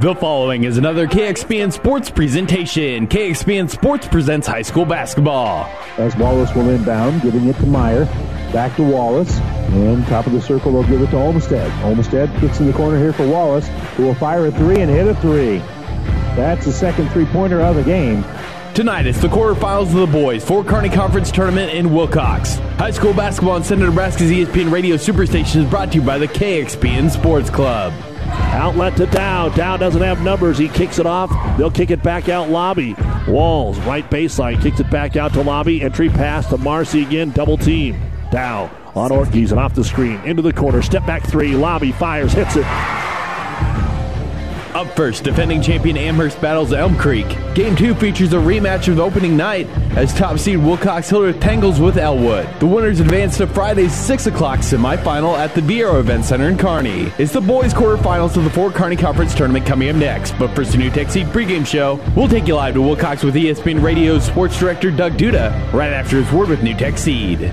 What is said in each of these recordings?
The following is another KXPN Sports presentation. KXPN Sports presents high school basketball. As Wallace will inbound, giving it to Meyer. Back to Wallace. And top of the circle, they'll give it to Olmstead. Olmstead gets in the corner here for Wallace, who will fire a three and hit a three. That's the second three-pointer of the game. Tonight, it's the quarterfinals of the boys Fort Kearney Conference Tournament in Wilcox. High school basketball on Central Nebraska's ESPN Radio Superstation is brought to you by the KXPN Sports Club. Outlet to Dow. Dow doesn't have numbers. He kicks it off. They'll kick it back out lobby. Walls, right baseline, kicks it back out to lobby. Entry pass to Marcy again. Double team. Dow on Ortiz and off the screen. Into the corner. Step back three. Lobby fires, hits it. Up first, defending champion Amherst battles Elm Creek. Game 2 features a rematch of opening night as top seed Wilcox Hildreth tangles with Elwood. The winners advance to Friday's 6 o'clock semifinal at the Viaero Event Center in Kearney. It's the boys' quarterfinals of the Fort Kearney Conference Tournament coming up next. But first, a NuTech Seed pregame show. We'll take you live to Wilcox with ESPN Radio sports director Doug Duda right after his word with NuTech Seed.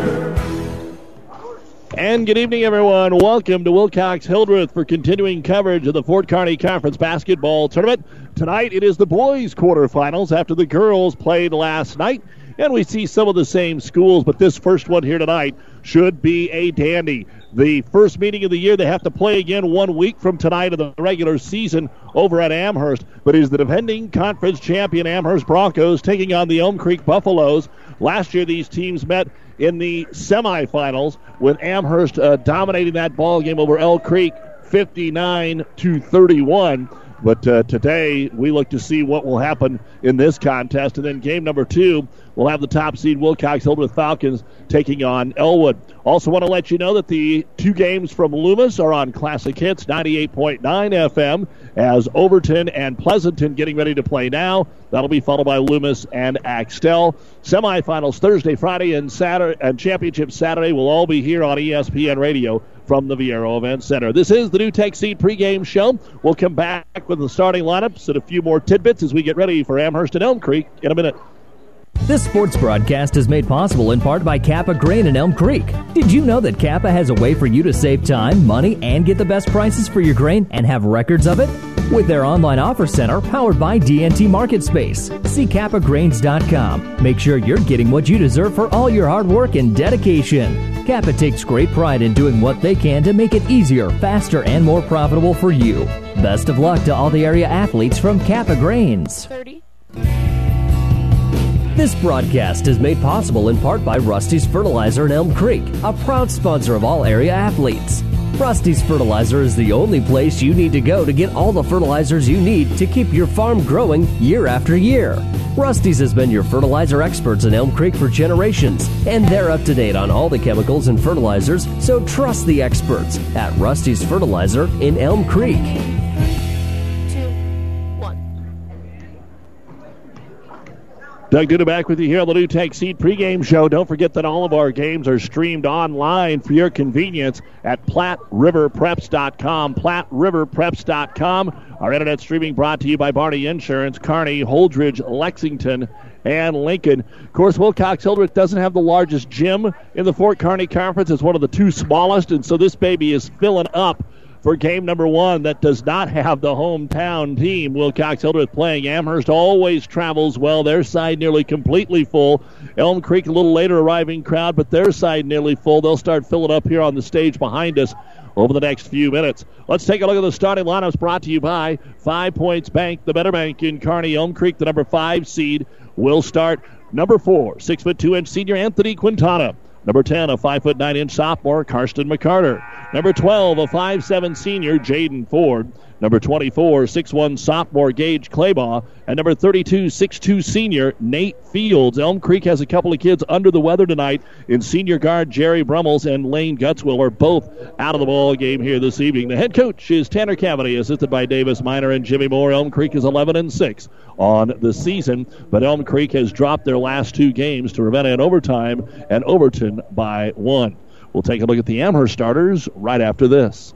And good evening, everyone. Welcome to Wilcox Hildreth for continuing coverage of the Fort Kearney Conference Basketball Tournament. Tonight it is the boys' quarterfinals after the girls played last night. And we see some of the same schools, but this first one here tonight should be a dandy. The first meeting of the year, they have to play again one week from tonight of the regular season over at Amherst. But is the defending conference champion Amherst Broncos taking on the Elm Creek Buffaloes. Last year, these teams met in the semifinals with Amherst uh, dominating that ball game over Elm Creek 59 to 31. But uh, today we look to see what will happen in this contest. And then game number two, we'll have the top seed Wilcox Hildreth Falcons taking on Elwood. Also, want to let you know that the two games from Loomis are on Classic Hits 98.9 FM as Overton and Pleasanton getting ready to play now. That'll be followed by Loomis and Axtell. Semifinals Thursday, Friday, and Saturday, and championship Saturday will all be here on ESPN Radio from the Viaero Event Center. This is the NuTech Seed pregame show. We'll come back with the starting lineups and a few more tidbits as we get ready for Amherst and Elm Creek in a minute. This sports broadcast is made possible in part by Kappa Grain in Elm Creek. Did you know that Kappa has a way for you to save time, money, and get the best prices for your grain and have records of it? With their online offer center powered by DNT Market Space. See kappagrains.com. Make sure you're getting what you deserve for all your hard work and dedication. Kappa takes great pride in doing what they can to make it easier, faster, and more profitable for you. Best of luck to all the area athletes from Kappa Grains. 30. This broadcast is made possible in part by Rusty's Fertilizer in Elm Creek, a proud sponsor of all area athletes. Rusty's Fertilizer is the only place you need to go to get all the fertilizers you need to keep your farm growing year after year. Rusty's has been your fertilizer experts in Elm Creek for generations, and they're up to date on all the chemicals and fertilizers, so trust the experts at Rusty's Fertilizer in Elm Creek. Doug Duda back with you here on the NuTech Seed pregame show. Don't forget that all of our games are streamed online for your convenience at PlatteRiverPreps.com. PlatteRiverPreps.com. Our internet streaming brought to you by Barney Insurance, Kearney, Holdrege, Lexington, and Lincoln. Of course, Wilcox Hildreth doesn't have the largest gym in the Fort Kearney Conference. It's one of the two smallest, and so this baby is filling up for game number one that does not have the hometown team. Wilcox Hildreth playing. Amherst always travels well. Their side nearly completely full. Elm Creek a little later arriving crowd, but their side nearly full. They'll start filling up here on the stage behind us over the next few minutes. Let's take a look at the starting lineups brought to you by Five Points Bank, the better bank in Kearney. Elm Creek, the number five seed, will start number four, six foot two inch senior Anthony Quintana. Number 10, a 5 foot 9 inch sophomore, Karsten McCarter. Number 12, a 5'7 senior, Jaden Ford. Number 24, 6'1 sophomore, Gage Claybaugh. And number 32, 6'2 senior, Nate Fields. Elm Creek has a couple of kids under the weather tonight in senior guard Jerry Brummels and Lane Gutzwiller, are both out of the ball game here this evening. The head coach is Tanner Cavity, assisted by Davis Miner and Jimmy Moore. Elm Creek is 11 and 6 on the season, but Elm Creek has dropped their last two games to Ravenna in overtime and Overton by one. We'll take a look at the Amherst starters right after this.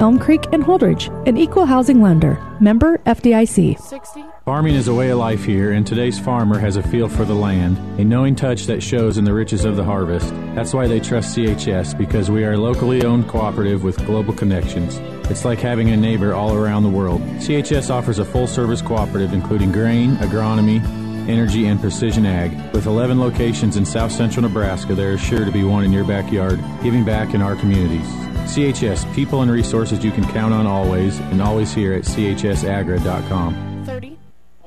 Elm Creek, and Holdrege, an equal housing lender. Member FDIC. Farming is a way of life here, and today's farmer has a feel for the land, a knowing touch that shows in the riches of the harvest. That's why they trust CHS, because we are a locally owned cooperative with global connections. It's like having a neighbor all around the world. CHS offers a full service cooperative including grain, agronomy, energy, and precision ag. With 11 locations in south central Nebraska, there is sure to be one in your backyard, giving back in our communities. CHS, people and resources you can count on always, and always here at chsagra.com.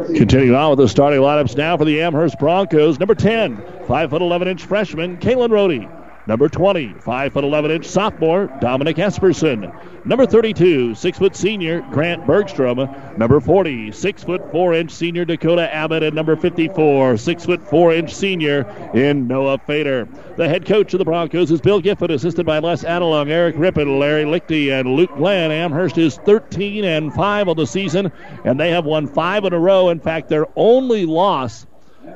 Continuing on with the starting lineups now for the Amherst Broncos. Number 10, 5 foot 11 inch freshman, Kalen Rohde. Number 20, 5 foot 11 inch sophomore, Dominic Esperson. Number 32, 6 foot senior, Grant Bergstrom. Number 40, 6 foot 4 inch senior, Dakota Abbott. And number 54, 6 foot 4 inch senior, in Noah Fader. The head coach of the Broncos is Bill Gifford, assisted by Les Adelung, Eric Rippon, Larry Lichty, and Luke Glenn. Amherst is 13 and 5 on the season, and they have won five in a row. In fact, their only loss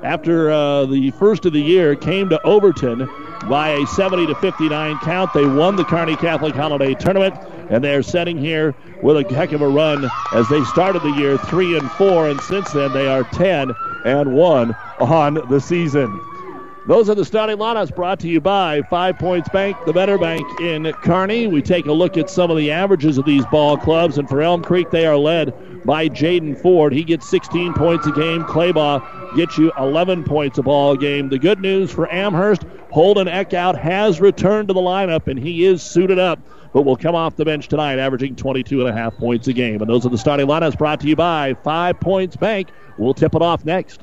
after uh, the first of the year came to Overton by a 70 to 59 count. They won the Kearney Catholic Holiday Tournament, and they are setting here with a heck of a run as they started the year three and four, and since then they are 10 and one on the season. Those are the starting lineups brought to you by Five Points Bank, the Better Bank in Kearney. We take a look at some of the averages of these ball clubs, and for Elm Creek, they are led by Jaden Ford. He gets 16 points a game. Claybaugh gets you 11 points a ball game. The good news for Amherst, Holden Eckhout has returned to the lineup, and he is suited up but will come off the bench tonight, averaging 22 and a half points a game. And those are the starting lineups brought to you by Five Points Bank. We'll tip it off next.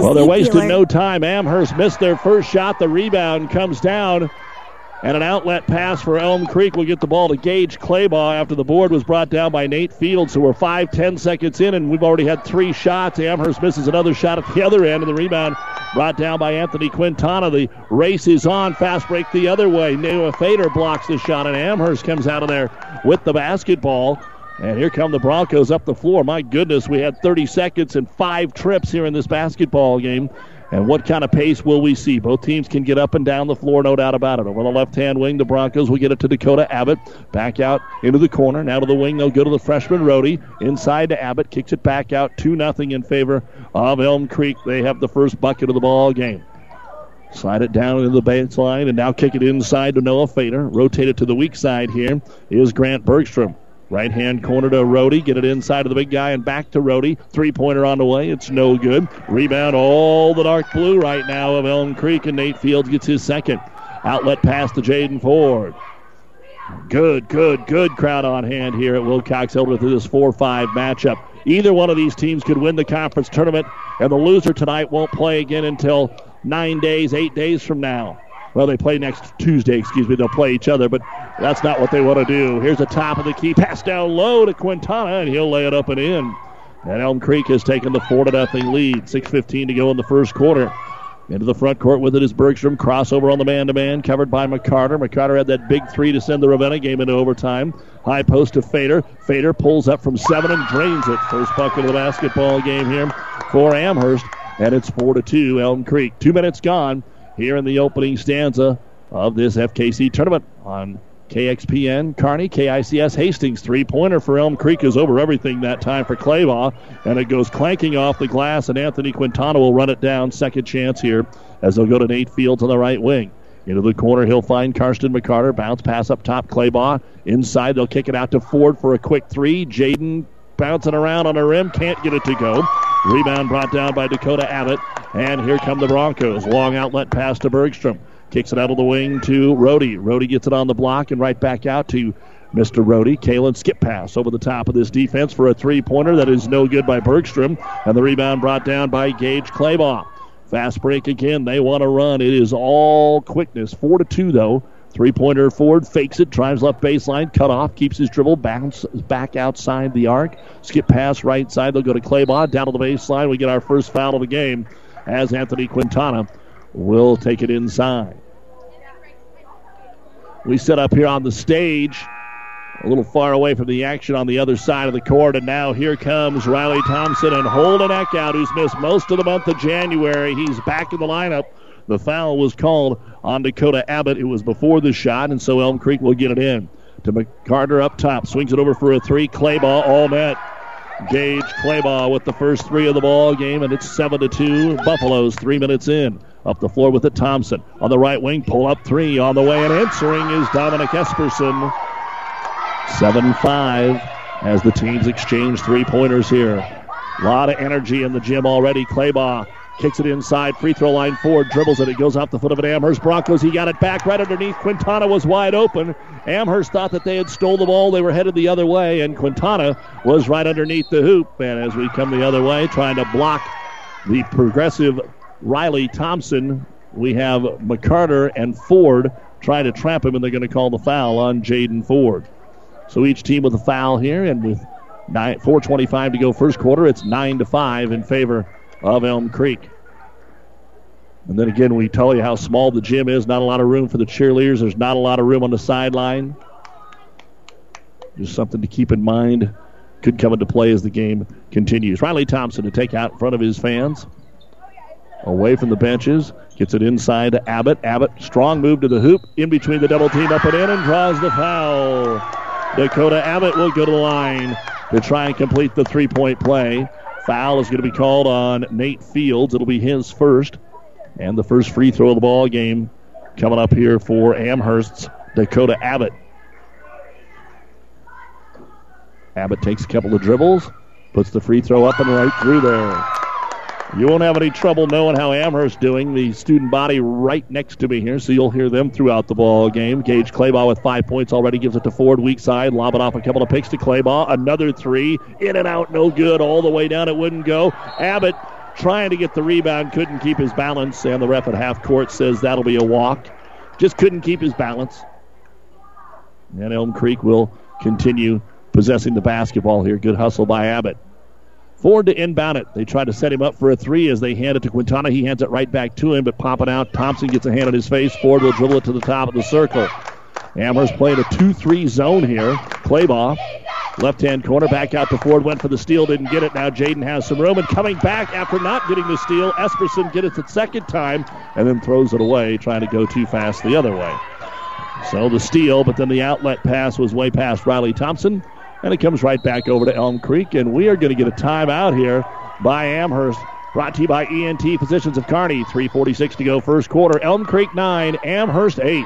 Well, they're wasting no time. Amherst missed their first shot. The rebound comes down. And an outlet pass for Elm Creek will get the ball to Gage Claybaugh after the board was brought down by Nate Fields. So we're five, ten seconds in, and we've already had three shots. Amherst misses another shot at the other end, and the rebound brought down by Anthony Quintana. The race is on. Fast break the other way. Noah Fader blocks the shot, and Amherst comes out of there with the basketball. And here come the Broncos up the floor. My goodness, we had 30 seconds and five trips here in this basketball game. And what kind of pace will we see? Both teams can get up and down the floor, no doubt about it. Over the left hand wing, the Broncos will get it to Dakota Abbott. Back out into the corner. Now to the wing, they'll go to the freshman Rohde. Inside to Abbott, kicks it back out 2 0 in favor of Elm Creek. They have the first bucket of the ball game. Slide it down into the baseline and now kick it inside to Noah Fader. Rotate it to the weak side here is Grant Bergstrom. Right hand corner to Rohde. Get it inside of the big guy and back to Rohde. Three pointer on the way. It's no good. Rebound all the dark blue right now of Elm Creek, and Nate Fields gets his second. Outlet pass to Jaden Ford. Good, good, good crowd on hand here at Wilcox Hildreth in this 4 5 matchup. Either one of these teams could win the conference tournament, and the loser tonight won't play again until nine days, eight days from now. Well, they play next Tuesday, excuse me. They'll play each other, but that's not what they want to do. Here's the top of the key. Pass down low to Quintana, and he'll lay it up and in. And Elm Creek has taken the 4 to nothing lead. 6.15 to go in the first quarter. Into the front court with it is Bergstrom. Crossover on the man to man, covered by McCarter. McCarter had that big three to send the Ravenna game into overtime. High post to Fader. Fader pulls up from seven and drains it. First bucket of the basketball game here for Amherst. And it's 4 to 2, Elm Creek. Two minutes gone here in the opening stanza of this FKC tournament on KXPN, Kearney, KICS, Hastings. Three pointer for Elm Creek is over everything that time for Claybaugh, and it goes clanking off the glass, and Anthony Quintana will run it down. Second chance here as they'll go to Nate Fields on the right wing. Into the corner, he'll find Karsten McCarter. Bounce pass up top, Claybaugh. Inside, they'll kick it out to Ford for a quick three. Jaden bouncing around on the rim, can't get it to go. Rebound brought down by Dakota Abbott. And here come the Broncos. Long outlet pass to Bergstrom. Kicks it out of the wing to Rohde. Rohde gets it on the block and right back out to Mr. Rohde. Kalen skip pass over the top of this defense for a three pointer that is no good by Bergstrom. And the rebound brought down by Gage Claybaugh. Fast break again. They want to run. It is all quickness. Four to two though. Three pointer Ford fakes it, drives left baseline, cut off, keeps his dribble, bounce back outside the arc. Skip pass right side. They'll go to Claybaugh down to the baseline. We get our first foul of the game as Anthony Quintana will take it inside. We set up here on the stage, a little far away from the action on the other side of the court, and now here comes Riley Thompson and Holden Eckhout, who's missed most of the month of January. He's back in the lineup. The foul was called on Dakota Abbott. It was before the shot, and so Elm Creek will get it in. To McCarter up top, swings it over for a three. Claybaugh all net. Gage Claybaugh with the first three of the ball game, and it's seven to two. Buffaloes three minutes in. Up the floor with it, Thompson on the right wing. Pull up three on the way, and answering is Dominic Esperson. Seven five as the teams exchange three pointers here. A lot of energy in the gym already. Claybaugh Kicks it inside, free throw line Ford, dribbles it. It goes off the foot of an Amherst Broncos. He got it back right underneath. Quintana was wide open. Amherst thought that they had stole the ball. They were headed the other way, and Quintana was right underneath the hoop. And as we come the other way, trying to block the progressive Riley Thompson, we have McCarter and Ford trying to trap him, and they're going to call the foul on Jaden Ford. So each team with a foul here, and with nine, 4:25 to go first quarter, it's nine to five in favor of Elm Creek. And then again, we tell you how small the gym is. Not a lot of room for the cheerleaders. There's not a lot of room on the sideline. Just something to keep in mind. Could come into play as the game continues. Riley Thompson to take out in front of his fans. Away from the benches. Gets it inside to Abbott. Abbott, strong move to the hoop. In between the double team, up and in, and draws the foul. Dakota Abbott will go to the line to try and complete the three point play. Foul is going to be called on Nate Fields. It'll be his first. And the first free throw of the ball game coming up here for Amherst's Dakota Abbott. Abbott takes a couple of dribbles, puts the free throw up and right through there. You won't have any trouble knowing how Amherst's doing. The student body right next to me here, so you'll hear them throughout the ball game. Gage Claybaugh with five points already gives it to Ford, weak side, lobbing off a couple of picks to Claybaugh. Another three, in and out, no good, all the way down. It wouldn't go. Abbott trying to get the rebound, couldn't keep his balance, and the ref at half court says that'll be a walk. Just couldn't keep his balance. And Elm Creek will continue possessing the basketball here. Good hustle by Abbott. Ford to inbound it. They try to set him up for a three as they hand it to Quintana. He hands it right back to him, but popping out. Thompson gets a hand on his face. Ford will dribble it to the top of the circle. Amherst playing a 2 3 zone here. Claybaugh, left hand corner, back out to Ford. Went for the steal, didn't get it. Now Jaden has some room and coming back after not getting the steal. Esperson gets it the second time and then throws it away, trying to go too fast the other way. So the steal, but then the outlet pass was way past Riley Thompson. And it comes right back over to Elm Creek, and we are going to get a timeout here by Amherst. Brought to you by ENT Physicians of Kearney. 346 to go first quarter. Elm Creek 9, Amherst 8.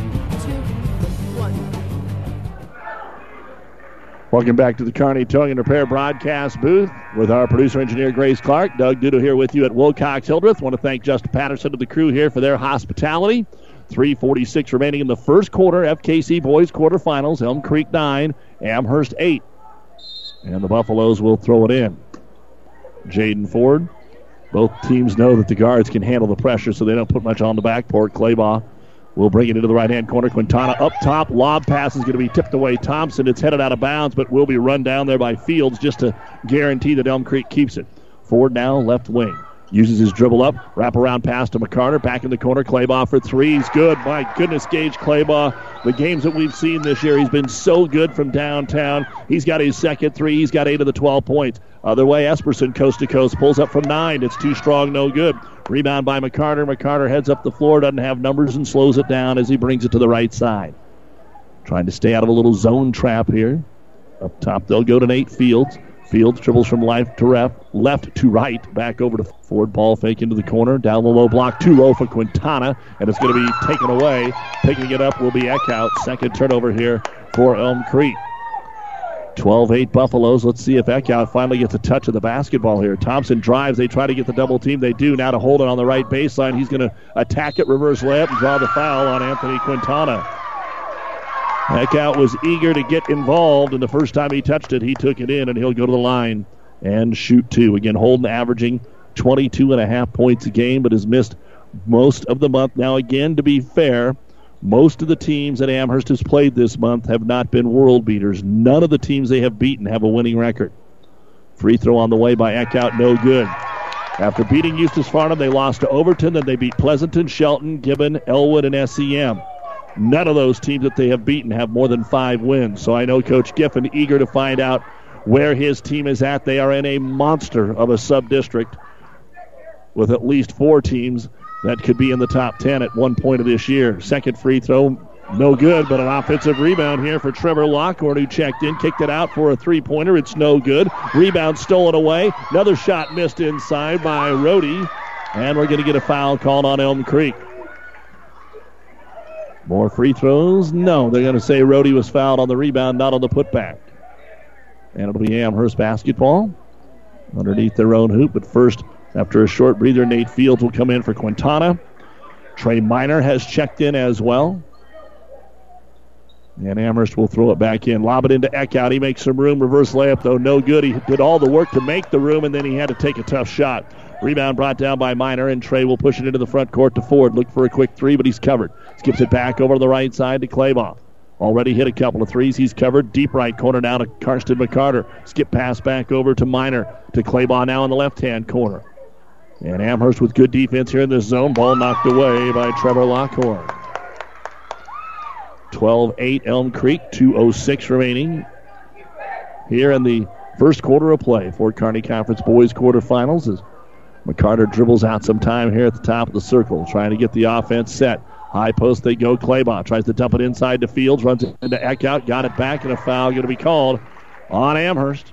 Welcome back to the Kearney Towing and Repair broadcast booth with our producer engineer Grace Clark. Doug Duda here with you at Wilcox Hildreth. Want to thank Justin Patterson and the crew here for their hospitality. 346 remaining in the first quarter. FKC boys quarterfinals. Elm Creek 9, Amherst 8. And the Buffaloes will throw it in. Jaden Ford. Both teams know that the guards can handle the pressure, so they don't put much on the backport. Claybaugh will bring it into the right hand corner. Quintana up top. Lob pass is going to be tipped away. Thompson. It's headed out of bounds, but will be run down there by Fields just to guarantee that Elm Creek keeps it. Ford now left wing. Uses his dribble up, wrap around pass to McCarter, back in the corner. Claybaugh for three. He's good. My goodness, Gage Claybaugh. The games that we've seen this year, he's been so good from downtown. He's got his second three. He's got eight of the 12 points. Other way, Esperson coast to coast pulls up from nine. It's too strong, no good. Rebound by McCarter. McCarter heads up the floor, doesn't have numbers, and slows it down as he brings it to the right side. Trying to stay out of a little zone trap here. Up top, they'll go to Nate Fields. Fields dribbles from left to left, left to right, back over to Ford. Ball fake into the corner, down the low block, too low for Quintana, and it's going to be taken away. Picking it up will be Eckhout. Second turnover here for Elm Creek. 12 8 Buffaloes. Let's see if Eckhout finally gets a touch of the basketball here. Thompson drives. They try to get the double team. They do. Now to hold it on the right baseline. He's going to attack it, reverse layup, and draw the foul on Anthony Quintana. Eckhout was eager to get involved, and the first time he touched it, he took it in, and he'll go to the line and shoot two. Again, Holden averaging 22 and a half points a game, but has missed most of the month. Now, again, to be fair, most of the teams that Amherst has played this month have not been world beaters. None of the teams they have beaten have a winning record. Free throw on the way by Eckhout, no good. After beating Eustis Farnham, they lost to Overton, then they beat Pleasanton, Shelton, Gibbon, Elwood, and SEM. None of those teams that they have beaten have more than five wins. So I know Coach Giffen eager to find out where his team is at. They are in a monster of a sub district with at least four teams that could be in the top 10 at one point of this year. Second free throw, no good, but an offensive rebound here for Trevor Lockhorn, who checked in, kicked it out for a three pointer. It's no good. Rebound stolen away. Another shot missed inside by Rohde. And we're going to get a foul called on Elm Creek. More free throws? No. They're going to say Rohde was fouled on the rebound, not on the putback. And it'll be Amherst basketball underneath their own hoop. But first, after a short breather, Nate Fields will come in for Quintana. Trey Miner has checked in as well. And Amherst will throw it back in. Lob it into Eckhout. He makes some room. Reverse layup, though, no good. He did all the work to make the room, and then he had to take a tough shot. Rebound brought down by Miner, and Trey will push it into the front court to Ford. Look for a quick three, but he's covered. Skips it back over to the right side to Claybaugh. Already hit a couple of threes. He's covered. Deep right corner now to Karsten McCarter. Skip pass back over to Miner. To Claybaugh now in the left hand corner. And Amherst with good defense here in this zone. Ball knocked away by Trevor Lockhorn. 12 8 Elm Creek. 2.06 remaining here in the first quarter of play. Fort Kearney Conference Boys quarterfinals as McCarter dribbles out some time here at the top of the circle, trying to get the offense set. High post they go. Claybaugh tries to dump it inside to Fields, runs into Eckhout, got it back, and a foul going to be called on Amherst.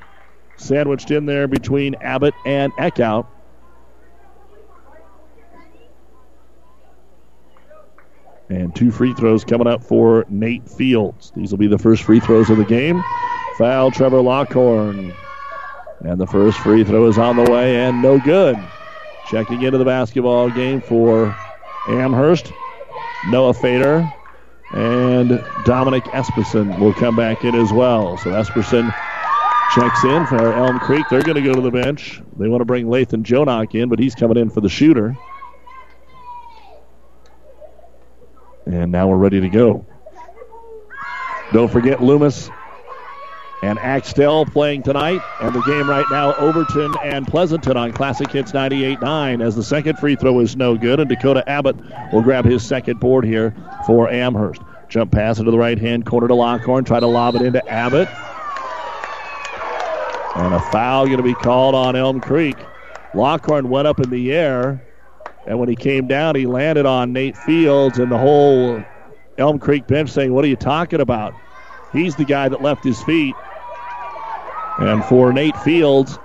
Sandwiched in there between Abbott and Eckhout. And two free throws coming up for Nate Fields. These will be the first free throws of the game. Foul Trevor Lockhorn. And the first free throw is on the way and no good. Checking into the basketball game for Amherst. Noah Fader and Dominic Esperson will come back in as well. So Esperson checks in for Elm Creek. They're going to go to the bench. They want to bring Lathan Jonak in, but he's coming in for the shooter. And now we're ready to go. Don't forget Loomis and Axtell playing tonight. And the game right now, Overton and Pleasanton on Classic Hits 98.9 as the second free throw is no good. And Dakota Abbott will grab his second board here for Amherst. Jump pass into the right hand corner to Lockhorn. Try to lob it into Abbott. And a foul going to be called on Elm Creek. Lockhorn went up in the air. And when he came down, he landed on Nate Fields, and the whole Elm Creek bench saying, What are you talking about? He's the guy that left his feet. And for Nate Fields,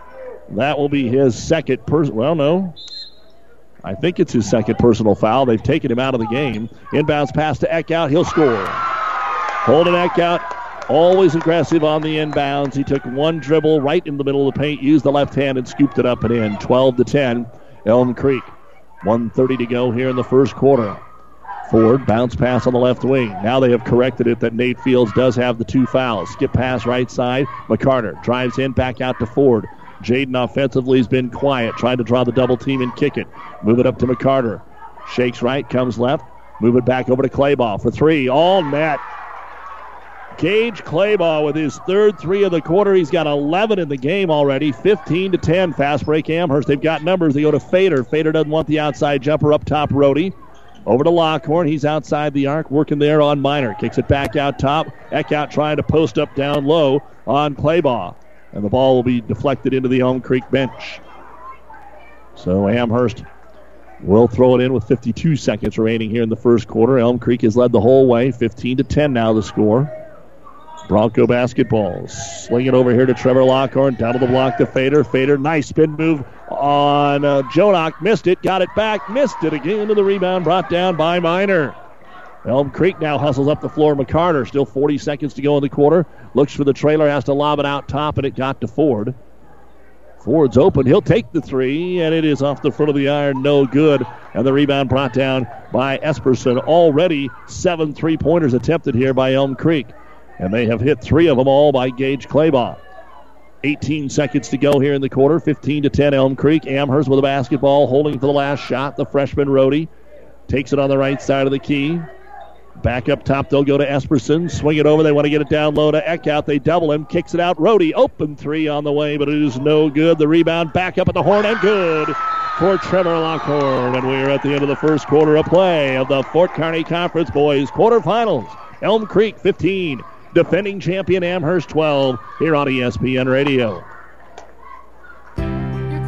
that will be his second person. Well, no. I think it's his second personal foul. They've taken him out of the game. Inbounds pass to Eckhout. He'll score. Holden Eckhout, always aggressive on the inbounds. He took one dribble right in the middle of the paint, used the left hand, and scooped it up and in. 12 to 10, Elm Creek. 130 to go here in the first quarter. Ford bounce pass on the left wing. Now they have corrected it that Nate Fields does have the two fouls. Skip pass right side. McCarter drives in, back out to Ford. Jaden offensively has been quiet, trying to draw the double team and kick it. Move it up to McCarter. Shakes right, comes left. Move it back over to Claybaugh for three. All net. Gage Claybaugh with his third three of the quarter. He's got 11 in the game already. 15 to 10. Fast break Amherst. They've got numbers. They go to Fader. Fader doesn't want the outside jumper up top. Rohde. Over to Lockhorn. He's outside the arc, working there on Miner. Kicks it back out top. Eckhout trying to post up down low on Claybaugh. And the ball will be deflected into the Elm Creek bench. So Amherst will throw it in with 52 seconds remaining here in the first quarter. Elm Creek has led the whole way, 15 to 10 now the score. Bronco basketball. Sling it over here to Trevor Lockhorn. Down to the block to Fader. Fader, nice spin move on uh, Jonak. Missed it. Got it back. Missed it again to the rebound. Brought down by Miner. Elm Creek now hustles up the floor. McCarter, still 40 seconds to go in the quarter. Looks for the trailer, has to lob it out top, and it got to Ford. Ford's open. He'll take the three, and it is off the front of the iron. No good. And the rebound brought down by Esperson. Already seven three pointers attempted here by Elm Creek. And they have hit three of them all by Gage Claybaugh. 18 seconds to go here in the quarter. 15 to 10 Elm Creek. Amherst with a basketball, holding for the last shot. The freshman Rohde takes it on the right side of the key. Back up top, they'll go to Esperson. Swing it over. They want to get it down low to Eckhout. They double him. Kicks it out. Rohde, open three on the way, but it is no good. The rebound back up at the horn and good for Trevor Lockhorn. And we're at the end of the first quarter of play of the Fort Kearney Conference Boys quarterfinals. Elm Creek 15, defending champion Amherst 12 here on ESPN Radio.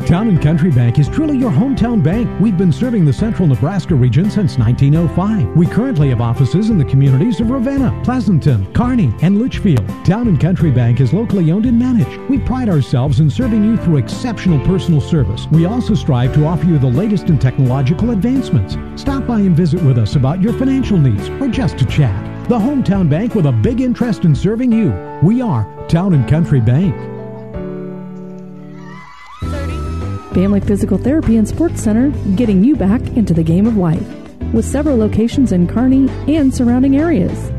Town and Country Bank is truly your hometown bank. We've been serving the central Nebraska region since 1905. We currently have offices in the communities of Ravenna, Pleasanton, Kearney, and Litchfield. Town and Country Bank is locally owned and managed. We pride ourselves in serving you through exceptional personal service. We also strive to offer you the latest in technological advancements. Stop by and visit with us about your financial needs or just to chat. The hometown bank with a big interest in serving you. We are Town and Country Bank. Family Physical Therapy and Sports Center, getting you back into the game of life. With several locations in Kearney and surrounding areas.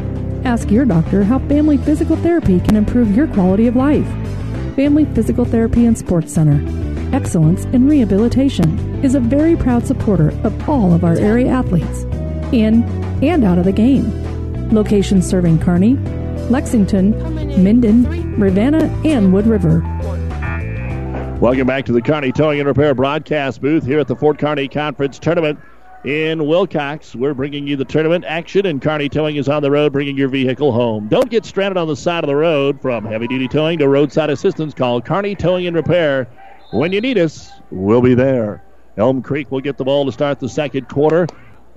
Ask your doctor how Family Physical Therapy can improve your quality of life. Family Physical Therapy and Sports Center. Excellence in Rehabilitation is a very proud supporter of all of our area athletes, in and out of the game. Locations serving Kearney, Lexington, Minden, Ravenna, and Wood River. Welcome back to the Kearney Towing and Repair broadcast booth here at the Fort Kearney Conference Tournament in Wilcox. We're bringing you the tournament action, and Kearney Towing is on the road bringing your vehicle home. Don't get stranded on the side of the road. From heavy duty towing to roadside assistance, call Kearney Towing and Repair. When you need us, we'll be there. Elm Creek will get the ball to start the second quarter.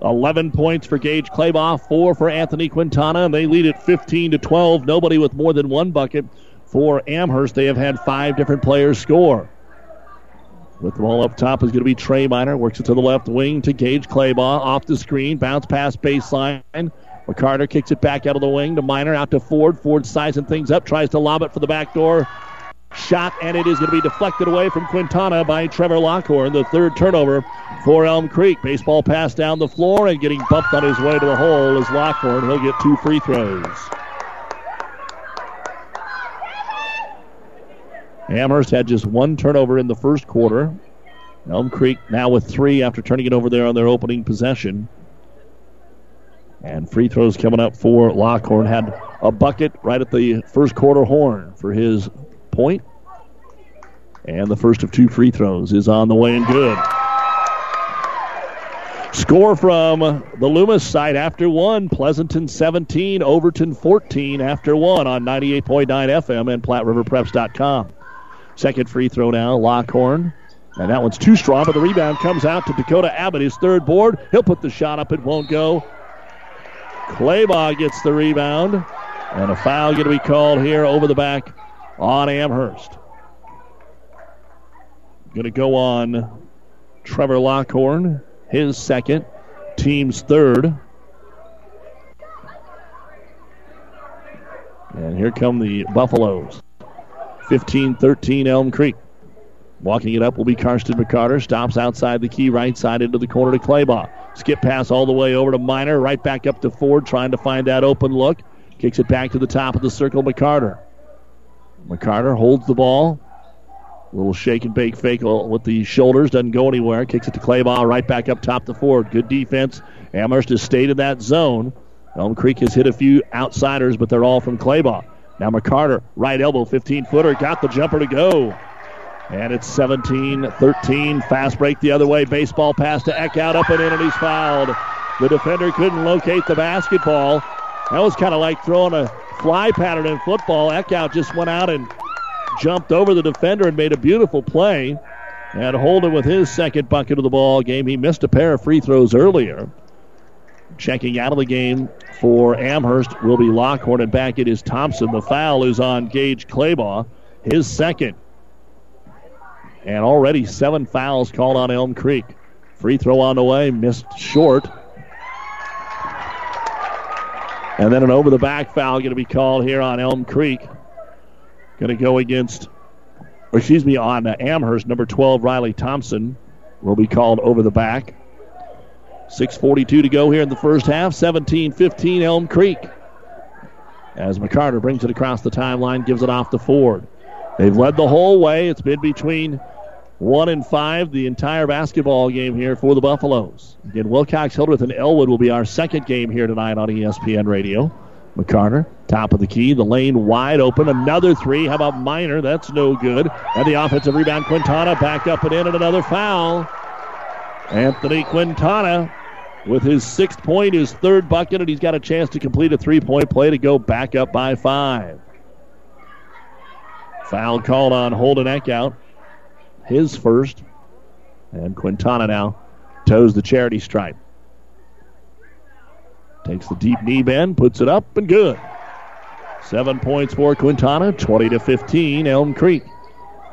11 points for Gage Claybaugh, four for Anthony Quintana, and they lead at 15 to 12. Nobody with more than one bucket for Amherst. They have had five different players score. With the ball up top is going to be Trey Miner. Works it to the left wing to Gage Claybaugh. Off the screen. Bounce pass baseline. McCarter kicks it back out of the wing to Miner. Out to Ford. Ford sizing things up. Tries to lob it for the back door. Shot, and it is going to be deflected away from Quintana by Trevor Lockhorn. The third turnover for Elm Creek. Baseball pass down the floor and getting bumped on his way to the hole is Lockhorn. He'll get two free throws. Amherst had just one turnover in the first quarter. Elm Creek now with three after turning it over there on their opening possession. And free throws coming up for Lockhorn. Had a bucket right at the first quarter horn for his point. And the first of two free throws is on the way and good. Score from the Loomis side after one. Pleasanton 17, Overton 14 after one on 98.9 FM and PlatteRiverPreps.com. Second free throw now, Lockhorn. And that one's too strong, but the rebound comes out to Dakota Abbott, his third board. He'll put the shot up, it won't go. Claybaugh gets the rebound, and a foul going to be called here over the back on Amherst. Going to go on Trevor Lockhorn, his second, team's third. And here come the Buffaloes. 15 13 Elm Creek. Walking it up will be Karsten McCarter. Stops outside the key right side into the corner to Claybaugh. Skip pass all the way over to Miner. Right back up to Ford, trying to find that open look. Kicks it back to the top of the circle, McCarter. McCarter holds the ball. A little shake and bake fake with the shoulders. Doesn't go anywhere. Kicks it to Claybaugh. Right back up top to Ford. Good defense. Amherst has stayed in that zone. Elm Creek has hit a few outsiders, but they're all from Claybaugh. Now McCarter, right elbow, 15 footer, got the jumper to go. And it's 17 13. Fast break the other way. Baseball pass to Eckhout up and in, and he's fouled. The defender couldn't locate the basketball. That was kind of like throwing a fly pattern in football. Eckhout just went out and jumped over the defender and made a beautiful play. And Holden with his second bucket of the ball game. He missed a pair of free throws earlier. Checking out of the game for Amherst will be Lockhorn, and back it is Thompson. The foul is on Gage Claybaugh, his second. And already seven fouls called on Elm Creek. Free throw on the way, missed short. And then an over the back foul going to be called here on Elm Creek. Going to go against, or excuse me, on Amherst. Number 12, Riley Thompson, will be called over the back. 6.42 to go here in the first half. 17 15 Elm Creek. As McCarter brings it across the timeline, gives it off to Ford. They've led the whole way. It's been between one and five the entire basketball game here for the Buffaloes. Again, Wilcox, Hildreth, and Elwood will be our second game here tonight on ESPN Radio. McCarter, top of the key, the lane wide open. Another three. How about Miner? That's no good. And the offensive rebound, Quintana back up and in, and another foul. Anthony Quintana with his sixth point, his third bucket, and he's got a chance to complete a three point play to go back up by five. Foul called on Holden Eckhout, his first. And Quintana now toes the charity stripe. Takes the deep knee bend, puts it up, and good. Seven points for Quintana, 20 to 15, Elm Creek.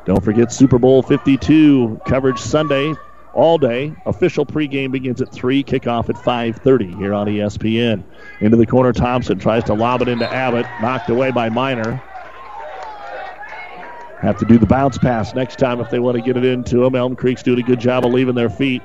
Don't forget Super Bowl 52 coverage Sunday all day. Official pregame begins at 3, kickoff at 5.30 here on ESPN. Into the corner, Thompson tries to lob it into Abbott, knocked away by Miner. Have to do the bounce pass next time if they want to get it into them. Elm Creek's doing a good job of leaving their feet.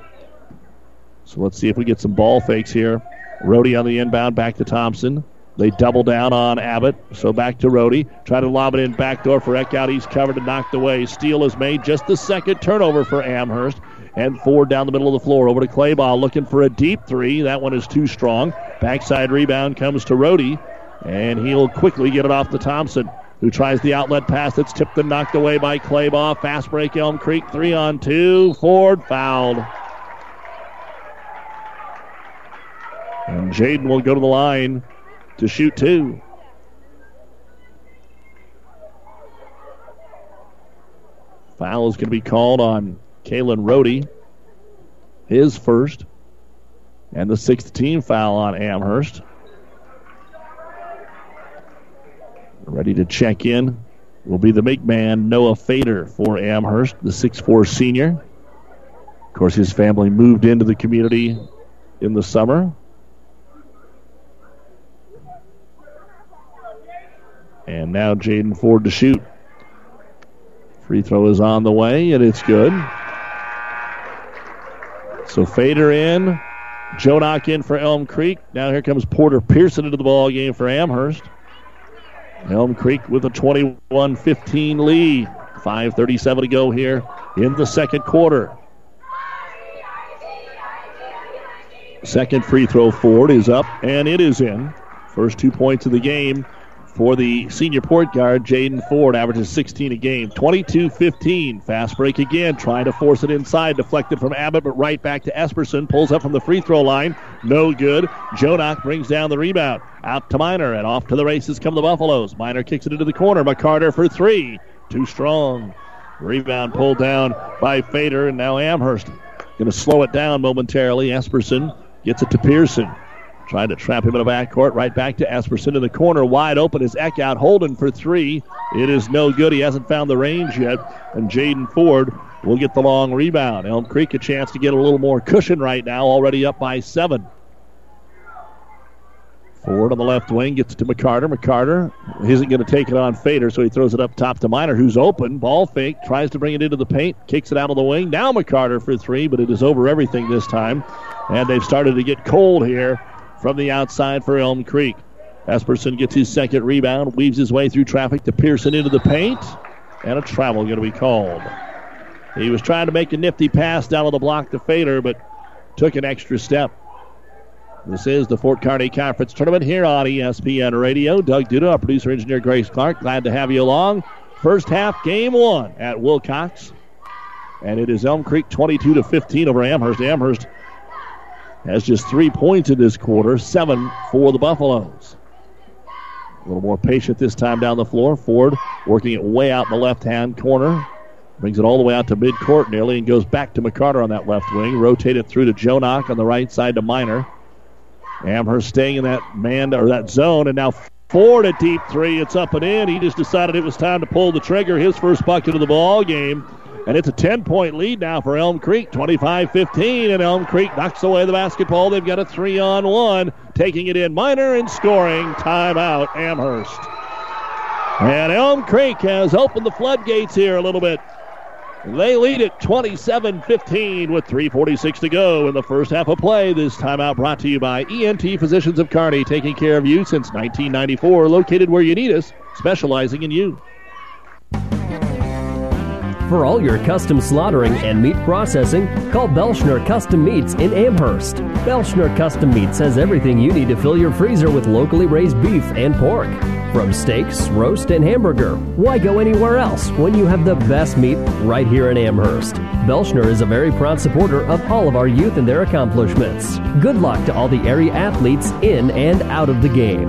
So let's see if we get some ball fakes here. Rohde on the inbound, back to Thompson. They double down on Abbott, so back to Rohde. Try to lob it in backdoor for Eckhout. He's covered and knocked away. Steal is made. Just the second turnover for Amherst. And Ford down the middle of the floor over to Claybaugh looking for a deep three. That one is too strong. Backside rebound comes to Rohde, and he'll quickly get it off to Thompson, who tries the outlet pass that's tipped and knocked away by Claybaugh. Fast break Elm Creek, three on two. Ford fouled. And Jaden will go to the line to shoot two. Foul is going to be called on Kalen Rohde, his first, and the sixth team foul on Amherst. Ready to check in will be the big man, Noah Fader, for Amherst, the 6'4 senior. Of course, his family moved into the community in the summer. And now Jaden Ford to shoot. Free throw is on the way, and it's good. So Fader in. Jonak in for Elm Creek. Now here comes Porter Pearson into the ball game for Amherst. Elm Creek with a 21-15 lead. 5.37 to go here in the second quarter. Second free throw Ford is up, and it is in. First two points of the game for the senior point guard, Jaden Ford, averages 16 a game. 22 15. Fast break again, trying to force it inside. Deflected from Abbott, but right back to Esperson. Pulls up from the free throw line. No good. Jonak brings down the rebound. Out to Miner, and off to the races come the Buffaloes. Miner kicks it into the corner. McCarter for three. Too strong. Rebound pulled down by Fader, and now Amherst going to slow it down momentarily. Esperson gets it to Pearson. Trying to trap him in the backcourt. Right back to Esperson in the corner. Wide open is Eckhout. Holden for three. It is no good. He hasn't found the range yet. And Jaden Ford will get the long rebound. Elm Creek a chance to get a little more cushion right now, already up by seven. Ford on the left wing gets to McCarter. McCarter isn't going to take it on Fader, so he throws it up top to Miner, who's open. Ball fake, tries to bring it into the paint, kicks it out of the wing. Now McCarter for three, but it is over everything this time. And they've started to get cold here from the outside for Elm Creek. Esperson gets his second rebound, weaves his way through traffic to Pearson into the paint, and a travel going to be called. He was trying to make a nifty pass down on the block to Fader, but took an extra step. This is the Fort Kearney Conference Tournament here on ESPN Radio. Doug Duda, our producer engineer Grace Clark, glad to have you along. First half, game one at Wilcox. And it is Elm Creek 22 to 15 over Amherst. Amherst has just three points in this quarter, seven for the Buffaloes. A little more patient this time down the floor. Ford working it way out in the left hand corner. Brings it all the way out to midcourt nearly and goes back to McCarter on that left wing. Rotate it through to Jonak on the right side to Miner. Amherst staying in that man or that zone, and now Ford a deep three. It's up and in. He just decided it was time to pull the trigger. His first bucket of the ball game. And it's a 10 point lead now for Elm Creek, 25 15. And Elm Creek knocks away the basketball. They've got a three on one, taking it in Miner and scoring. Timeout, Amherst. And Elm Creek has opened the floodgates here a little bit. They lead it 27 15 with 3.46 to go in the first half of play. This timeout brought to you by ENT Physicians of Kearney, taking care of you since 1994, located where you need us, specializing in you. For all your custom slaughtering and meat processing, call Belschner Custom Meats in Amherst. Belschner Custom Meats has everything you need to fill your freezer with locally raised beef and pork. From steaks, roast, and hamburger, why go anywhere else when you have the best meat right here in Amherst? Belschner is a very proud supporter of all of our youth and their accomplishments. Good luck to all the area athletes in and out of the game.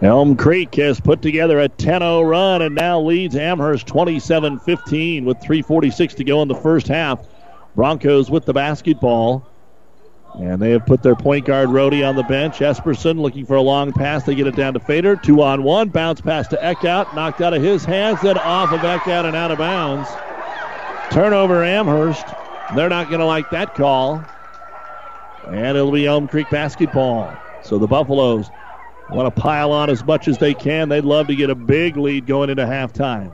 Elm Creek has put together a 10 0 run and now leads Amherst 27 15 with 3.46 to go in the first half. Broncos with the basketball. And they have put their point guard Rohde on the bench. Esperson looking for a long pass. They get it down to Fader. Two on one. Bounce pass to Eckhout. Knocked out of his hands, then off of Eckhout and out of bounds. Turnover Amherst. They're not going to like that call. And it'll be Elm Creek basketball. So the Buffaloes want to pile on as much as they can. They'd love to get a big lead going into halftime.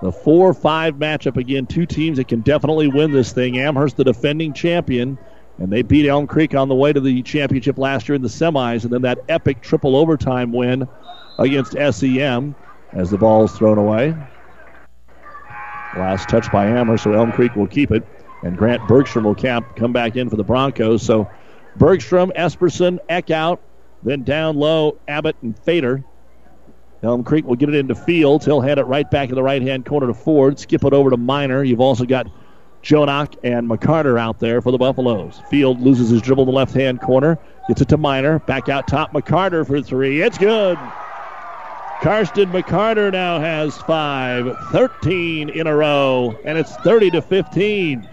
The 4 5 matchup again, two teams that can definitely win this thing. Amherst, the defending champion, and they beat Elm Creek on the way to the championship last year in the semis, and then that epic triple overtime win against SEM as the ball is thrown away. Last touch by Amherst, so Elm Creek will keep it, and Grant Bergstrom will cap, come back in for the Broncos. So Bergstrom, Esperson, Eckhout, then down low, Abbott and Fader. Elm Creek will get it into Fields. He'll hand it right back in the right hand corner to Ford. Skip it over to Miner. You've also got Jonak and McCarter out there for the Buffaloes. Field loses his dribble in the left hand corner. Gets it to Miner. Back out top. McCarter for three. It's good. Karsten McCarter now has five, 13 in a row, and it's 30 to 15.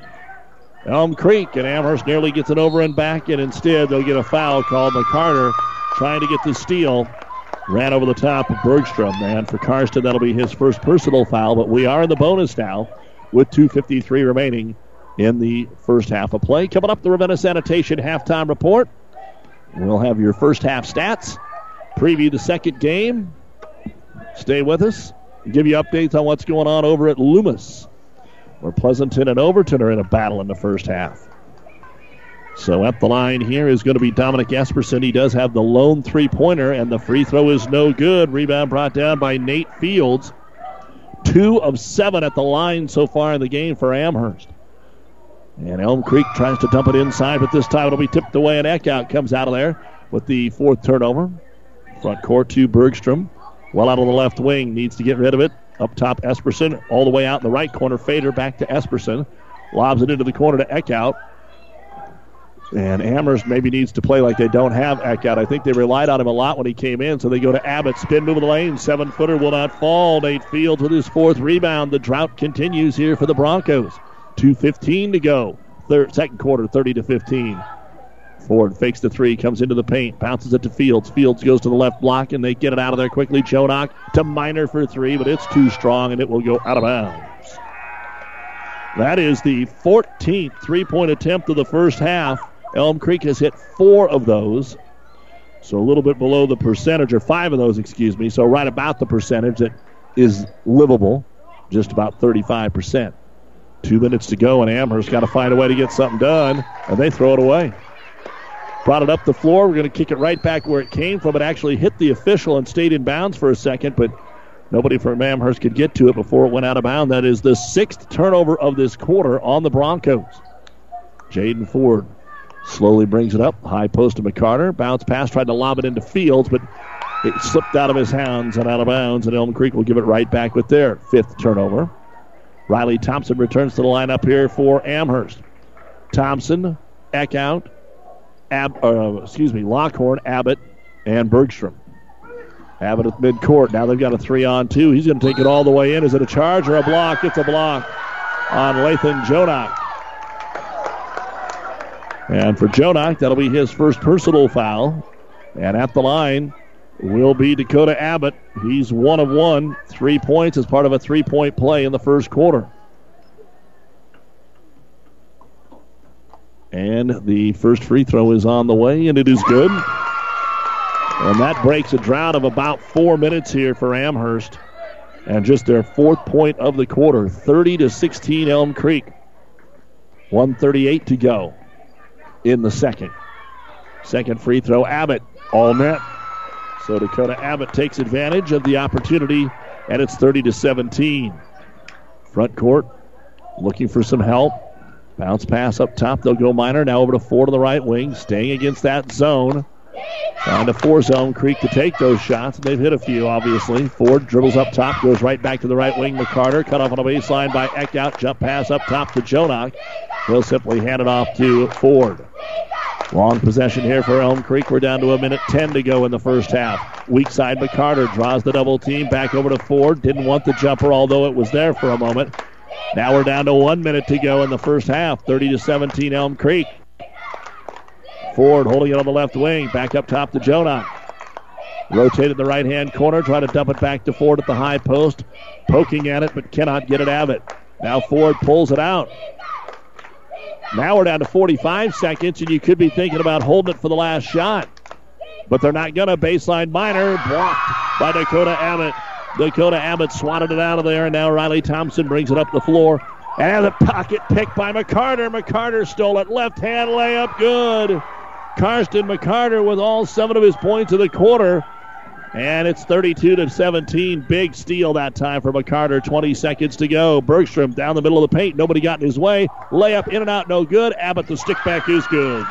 Elm Creek and Amherst nearly gets it over and back, and instead they'll get a foul called. McCarter trying to get the steal. Ran over the top of Bergstrom, man. For Karsten, that'll be his first personal foul, but we are in the bonus now with 2.53 remaining in the first half of play. Coming up, the Ravenna Sanitation halftime report. We'll have your first half stats, preview the second game. Stay with us, give you updates on what's going on over at Loomis, where Pleasanton and Overton are in a battle in the first half. So at the line here is going to be Dominic Esperson. He does have the lone three pointer, and the free throw is no good. Rebound brought down by Nate Fields. Two of seven at the line so far in the game for Amherst. And Elm Creek tries to dump it inside, but this time it'll be tipped away, and Eckhout comes out of there with the fourth turnover. Front court to Bergstrom. Well out on the left wing, needs to get rid of it. Up top, Esperson, all the way out in the right corner. Fader back to Esperson. Lobs it into the corner to Eckhout. And Amherst maybe needs to play like they don't have Eckhout. I think they relied on him a lot when he came in, so they go to Abbott. Spin move in the lane. Seven footer will not fall. Nate Fields with his fourth rebound. The drought continues here for the Broncos. 2.15 to go. Third, second quarter, 30 to 15. Ford fakes the three, comes into the paint, bounces it to Fields. Fields goes to the left block, and they get it out of there quickly. Jonak to Miner for three, but it's too strong, and it will go out of bounds. That is the 14th three point attempt of the first half. Elm Creek has hit four of those. So a little bit below the percentage, or five of those, excuse me. So right about the percentage that is livable, just about 35%. Two minutes to go, and Amherst got to find a way to get something done, and they throw it away. Brought it up the floor. We're going to kick it right back where it came from. It actually hit the official and stayed in bounds for a second, but nobody from Amherst could get to it before it went out of bounds. That is the sixth turnover of this quarter on the Broncos. Jaden Ford slowly brings it up. High post to McCarter. Bounce pass, tried to lob it into Fields, but it slipped out of his hands and out of bounds, and Elm Creek will give it right back with their fifth turnover. Riley Thompson returns to the lineup here for Amherst. Thompson, Eckhout, Ab, uh, excuse me, Lockhorn, Abbott, and Bergstrom. Abbott at midcourt. Now they've got a three on two. He's going to take it all the way in. Is it a charge or a block? It's a block on Lathan Jonak. And for Jonak, that'll be his first personal foul. And at the line will be Dakota Abbott. He's one of one, three points as part of a three point play in the first quarter. And the first free throw is on the way, and it is good. And that breaks a drought of about four minutes here for Amherst. And just their fourth point of the quarter, 30 to 16 Elm Creek. 138 to go in the second. Second free throw, Abbott, all net. So Dakota Abbott takes advantage of the opportunity, and it's 30 to 17. Front court looking for some help. Bounce pass up top. They'll go Miner. Now over to Ford on the right wing, staying against that zone. Trying to force Elm Creek to take those shots. They've hit a few, obviously. Ford dribbles up top, goes right back to the right wing. McCarter cut off on a baseline by Eckhout. Jump pass up top to Jonak. He'll simply hand it off to Ford. Long possession here for Elm Creek. We're down to a minute 10 to go in the first half. Weak side McCarter draws the double team back over to Ford. Didn't want the jumper, although it was there for a moment. Now we're down to one minute to go in the first half. 30 to 17 Elm Creek. Ford holding it on the left wing. Back up top to Jonak. Rotated the right hand corner. Try to dump it back to Ford at the high post. Poking at it, but cannot get it out of it. Now Ford pulls it out. Now we're down to 45 seconds, and you could be thinking about holding it for the last shot. But they're not going to. Baseline Miner blocked by Dakota Abbott. Dakota Abbott swatted it out of there, and now Riley Thompson brings it up the floor. And the pocket pick by McCarter. McCarter stole it. Left hand layup, good. Karsten McCarter with all seven of his points of the quarter. And it's 32 to 17. Big steal that time for McCarter. 20 seconds to go. Bergstrom down the middle of the paint. Nobody got in his way. Layup in and out, no good. Abbott, the stick back is good.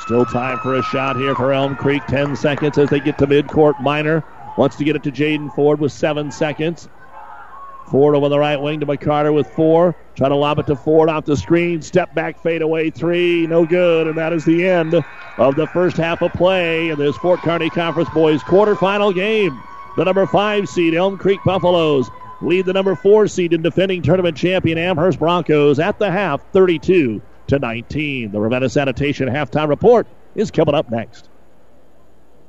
Still time for a shot here for Elm Creek. 10 seconds as they get to midcourt. Miner wants to get it to Jaden Ford with seven seconds. Ford over the right wing to McCarter with four. Try to lob it to Ford off the screen. Step back, fade away, three. No good. And that is the end of the first half of play in this Fort Kearney Conference Boys quarterfinal game. The number five seed Elm Creek Buffaloes lead the number four seed in defending tournament champion Amherst Broncos at the half, 32 to 19. The Ravenna Sanitation halftime report is coming up next.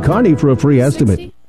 Kearney for a free estimate.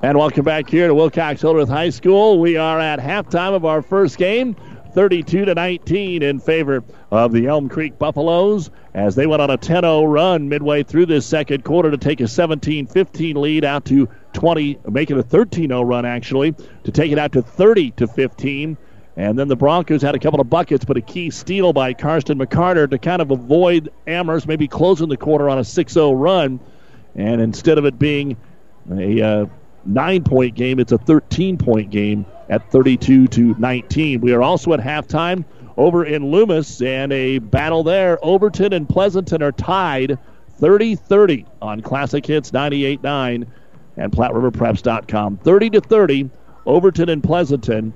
And welcome back here to Wilcox Hildreth High School. We are at halftime of our first game, 32 to 19 in favor of the Elm Creek Buffaloes as they went on a 10-0 run midway through this second quarter to take a 17-15 lead out to 20, make it a 13-0 run actually to take it out to 30 to 15. And then the Broncos had a couple of buckets, but a key steal by Karsten McCarter to kind of avoid Amherst maybe closing the quarter on a 6 0 run. And instead of it being a uh, nine point game, it's a 13 point game at 32 to 19. We are also at halftime over in Loomis, and a battle there. Overton and Pleasanton are tied 30 30 on Classic Hits 98 9 and PlatteRiverPreps.com. 30 to 30, Overton and Pleasanton.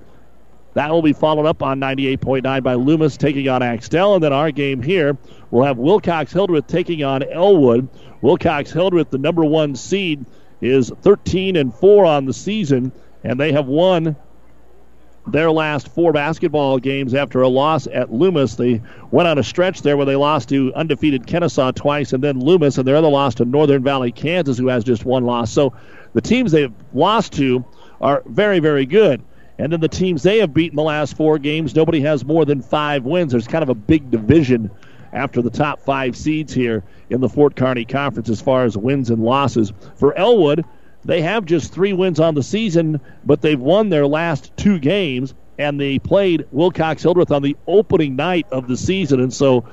That will be followed up on 98.9 by Loomis taking on Axtell. And then our game here will have Wilcox Hildreth taking on Elwood. Wilcox Hildreth, the number one seed, is 13 and 4 on the season, and they have won their last four basketball games after a loss at Loomis. They went on a stretch there where they lost to undefeated Kenesaw twice and then Loomis, and their other loss to Northern Valley, Kansas, who has just one loss. So the teams they've lost to are very, very good. And then the teams they have beaten the last four games, nobody has more than five wins. There's kind of a big division after the top five seeds here in the Fort Kearney Conference as far as wins and losses. For Elwood, they have just three wins on the season, but they've won their last two games, and they played Wilcox Hildreth on the opening night of the season. And so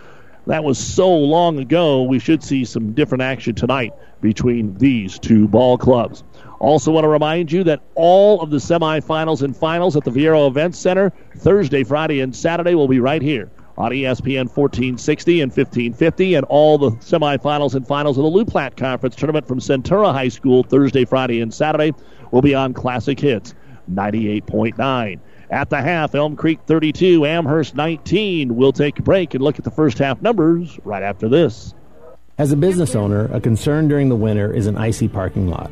that was so long ago, we should see some different action tonight between these two ball clubs. Also, want to remind you that all of the semifinals and finals at the Viaero Events Center Thursday, Friday, and Saturday will be right here on ESPN 1460 and 1550, and all the semifinals and finals of the Loup Platte Conference tournament from Centura High School Thursday, Friday, and Saturday will be on Classic Hits 98.9. At the half, Elm Creek 32, Amherst 19. We'll take a break and look at the first half numbers right after this. As a business owner, a concern during the winter is an icy parking lot.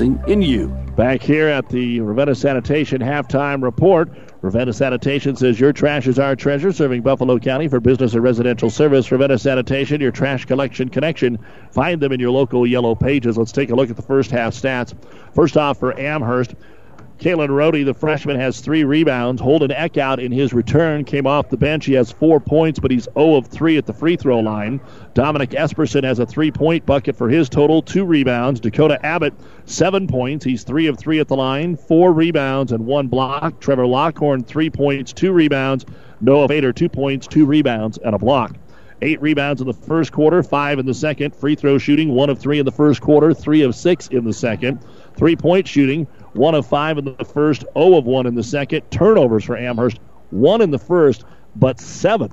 in you. Back here at the Ravenna Sanitation halftime report, Ravenna Sanitation says your trash is our treasure, serving Buffalo County for business or residential service. Ravenna Sanitation, your trash collection connection. Find them in your local yellow pages. Let's take a look at the first half stats. First off, for Amherst, Kalen Rohde, the freshman, has three rebounds. Holden Eckhout in his return came off the bench. He has four points, but he's 0 of 3 at the free throw line. Dominic Esperson has a three point bucket for his total, two rebounds. Dakota Abbott, seven points. He's 3 of 3 at the line, four rebounds, and one block. Trevor Lockhorn, three points, two rebounds. Noah Fader, two points, two rebounds, and a block. Eight rebounds in the first quarter, five in the second. Free throw shooting, one of three in the first quarter, three of six in the second. Three point shooting, one of five in the first, 0 of one in the second. Turnovers for Amherst, one in the first, but seven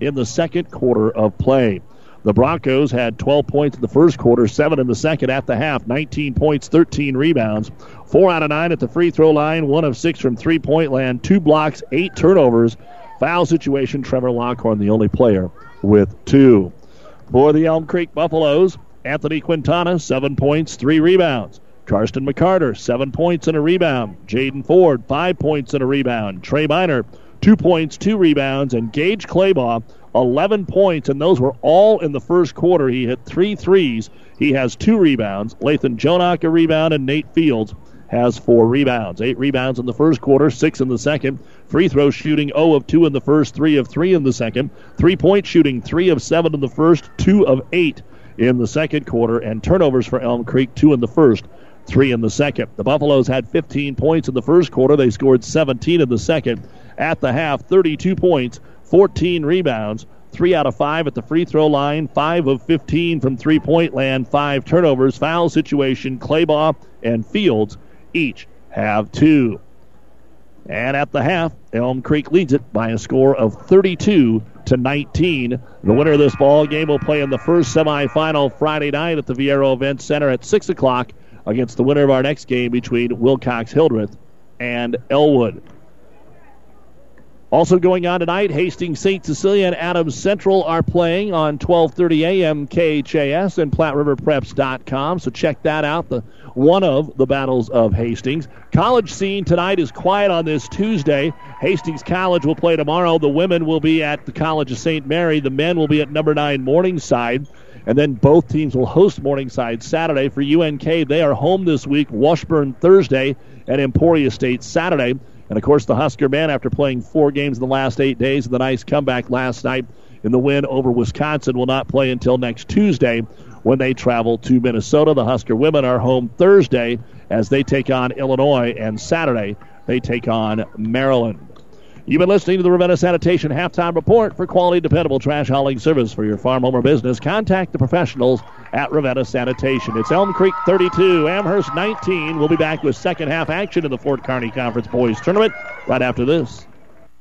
in the second quarter of play. The Broncos had 12 points in the first quarter, 7 in the second at the half, 19 points, 13 rebounds. 4 out of 9 at the free throw line, 1 of 6 from three point land, 2 blocks, 8 turnovers. Foul situation, Trevor Lockhorn, the only player with 2. For the Elm Creek Buffaloes, Anthony Quintana, 7 points, 3 rebounds. Karsten McCarter, 7 points and a rebound. Jaden Ford, 5 points and a rebound. Trey Miner, 2 points, 2 rebounds. And Gage Claybaugh, 11 points, and those were all in the first quarter. He hit three threes. He has two rebounds. Lathan Jonak a rebound, and Nate Fields has four rebounds. Eight rebounds in the first quarter, six in the second. Free throw shooting 0 of 2 in the first, 3 of 3 in the second. Three point shooting 3 of 7 in the first, 2 of 8 in the second quarter. And turnovers for Elm Creek, 2 in the first, 3 in the second. The Buffaloes had 15 points in the first quarter. They scored 17 in the second. At the half, 32 points, 14 rebounds, three out of five at the free throw line, five of 15 from three point land, five turnovers, foul situation. Claybaugh and Fields each have two. And at the half, Elm Creek leads it by a score of 32 to 19. The winner of this ball game will play in the first semifinal Friday night at the Viaero Event Center at 6 o'clock against the winner of our next game between Wilcox Hildreth and Elwood. Also going on tonight, Hastings, St. Cecilia, and Adams Central are playing on 12:30 a.m. KHAS and PlatteRiverPreps.com. So check that out. The one of the battles of Hastings. College scene tonight is quiet on this Tuesday. Hastings College will play tomorrow. The women will be at the College of St. Mary. The men will be at number nine Morningside. And then both teams will host Morningside Saturday. For UNK, they are home this week. Washburn Thursday and Emporia State Saturday. And of course, the Husker men, after playing four games in the last eight days, and the nice comeback last night in the win over Wisconsin, will not play until next Tuesday when they travel to Minnesota. The Husker women are home Thursday as they take on Illinois, and Saturday they take on Maryland. You've been listening to the Ravenna Sanitation Halftime Report for quality, dependable trash hauling service for your farm, home, or business. Contact the professionals at Ravenna Sanitation. It's Elm Creek 32, Amherst 19. We'll be back with second half action in the Fort Kearney Conference Boys Tournament right after this.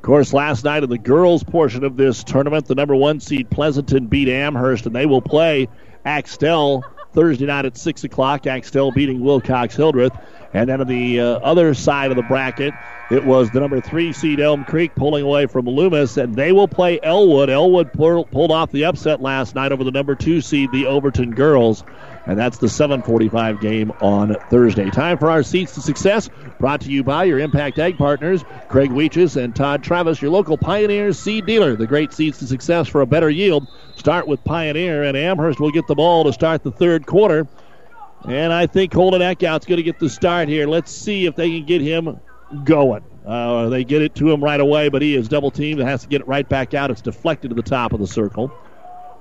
Of course, last night in the girls' portion of this tournament, the number one seed Pleasanton beat Amherst, and they will play Axtell Thursday night at 6 o'clock. Axtell beating Wilcox Hildreth. And then on the uh, other side of the bracket, it was the number three seed Elm Creek pulling away from Loomis, and they will play Elwood. Elwood pulled off the upset last night over the number two seed, the Overton Girls and that's the 745 game on Thursday. Time for our Seeds to Success, brought to you by your Impact Ag partners, Craig Weeches and Todd Travis, your local Pioneer seed dealer. The great Seeds to Success for a better yield. Start with Pioneer, and Amherst will get the ball to start the third quarter. And I think Holden Eckhout's going to get the start here. Let's see if they can get him going. Uh, they get it to him right away, but he is double teamed and has to get it right back out. It's deflected to the top of the circle.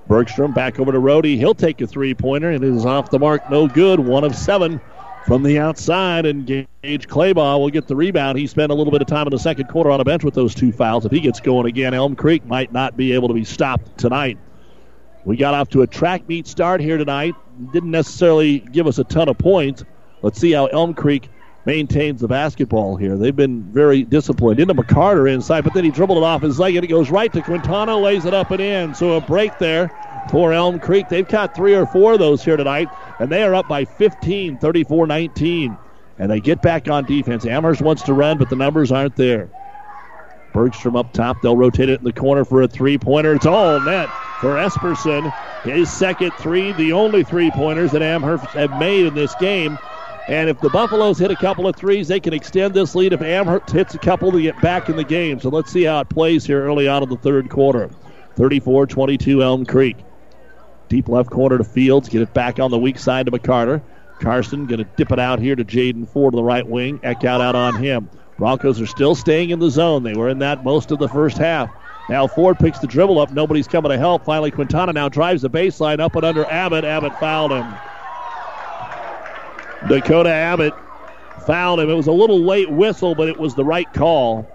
Bergstrom back over to Rohde. He'll take a three pointer. It is off the mark. No good. One of seven from the outside. And Gage Claybaugh will get the rebound. He spent a little bit of time in the second quarter on a bench with those two fouls. If he gets going again, Elm Creek might not be able to be stopped tonight. We got off to a track meet start here tonight. Didn't necessarily give us a ton of points. Let's see how Elm Creek maintains the basketball here. They've been very disciplined. Into McCarter inside, but then he dribbled it off his leg and it goes right to Quintana, lays it up and in. So a break there for Elm Creek. They've caught three or four of those here tonight, and they are up by 15, 34 19. And they get back on defense. Amherst wants to run, but the numbers aren't there. Bergstrom up top. They'll rotate it in the corner for a three pointer. It's all net for Esperson. His second three, the only three pointers that Amherst have made in this game. And if the Buffaloes hit a couple of threes, they can extend this lead. If Amherst hits a couple, to get back in the game. So let's see how it plays here early on in the third quarter. 34 22 Elm Creek. Deep left corner to Fields. Get it back on the weak side to McCarter. Karsten going to dip it out here to Jaden Ford the right wing. Eckhout out on him. Broncos are still staying in the zone. They were in that most of the first half. Now Ford picks the dribble up. Nobody's coming to help. Finally, Quintana now drives the baseline up and under Abbott. Abbott fouled him. Dakota Abbott fouled him. It was a little late whistle, but it was the right call.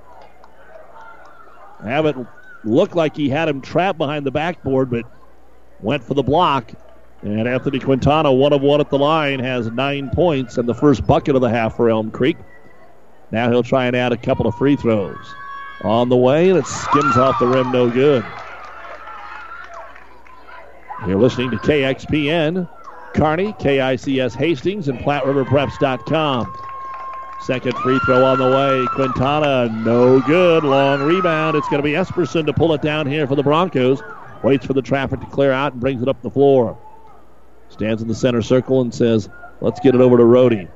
Abbott looked like he had him trapped behind the backboard, but went for the block. And Anthony Quintana, one of one at the line, has nine points and the first bucket of the half for Elm Creek. Now he'll try and add a couple of free throws. On the way, and it skims off the rim, no good. You're listening to KXPN, Kearney, KICS Hastings, and PlatteRiverPreps.com. Second free throw on the way. Quintana, no good. Long rebound. It's going to be Esperson to pull it down here for the Broncos. Waits for the traffic to clear out and brings it up the floor. Stands in the center circle and says, let's get it over to Rohde.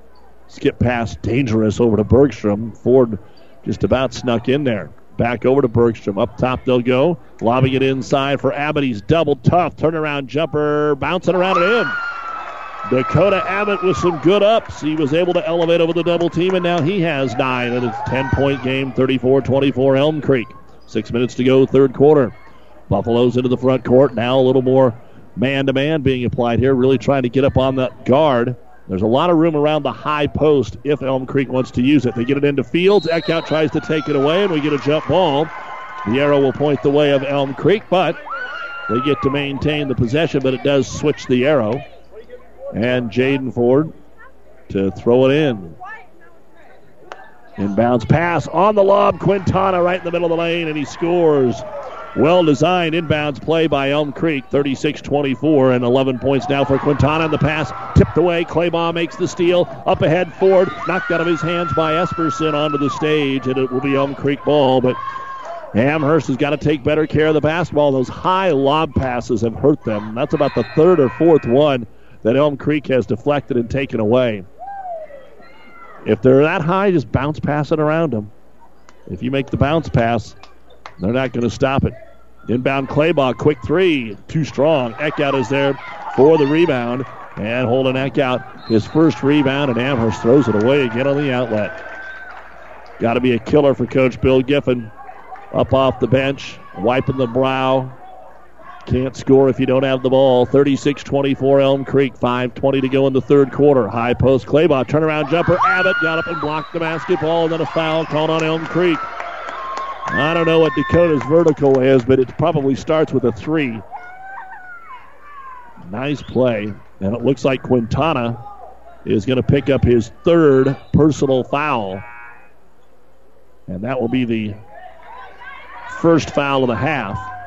Skip pass, dangerous over to Bergstrom. Ford just about snuck in there. Back over to Bergstrom. Up top they'll go. Lobbing it inside for Abbott. He's double tough. Turnaround jumper. Bouncing around and in. Dakota Abbott with some good ups. He was able to elevate over the double team, and now he has nine. And it's a 10 point game, 34 24 Elm Creek. Six minutes to go, third quarter. Buffaloes into the front court. Now a little more man to man being applied here, really trying to get up on that guard. There's a lot of room around the high post if Elm Creek wants to use it. They get it into Fields. Eckhout tries to take it away, and we get a jump ball. The arrow will point the way of Elm Creek, but they get to maintain the possession, but it does switch the arrow. And Jaden Ford to throw it in. Inbounds pass on the lob. Quintana right in the middle of the lane, and he scores. Well designed inbounds play by Elm Creek, 36 24, and 11 points now for Quintana. And the pass tipped away. Claybaugh makes the steal. Up ahead, Ford knocked out of his hands by Esperson onto the stage, and it will be Elm Creek ball. But Amherst has got to take better care of the basketball. Those high lob passes have hurt them. That's about the third or fourth one that Elm Creek has deflected and taken away. If they're that high, just bounce pass it around them. If you make the bounce pass, they're not going to stop it. Inbound Claybaugh, quick three, too strong. Eckhout is there for the rebound. And Holden Eckhout, his first rebound, and Amherst throws it away again on the outlet. Got to be a killer for Coach Bill Giffen. Up off the bench, wiping the brow. Can't score if you don't have the ball. 36 24 Elm Creek. 5.20 to go in the third quarter. High post Claybaugh. Turnaround jumper. Abbott got up and blocked the basketball, and then a foul called on Elm Creek. I don't know what Dakota's vertical is, but it probably starts with a three. Nice play. And it looks like Quintana is going to pick up his third personal foul. And that will be the first foul of the half.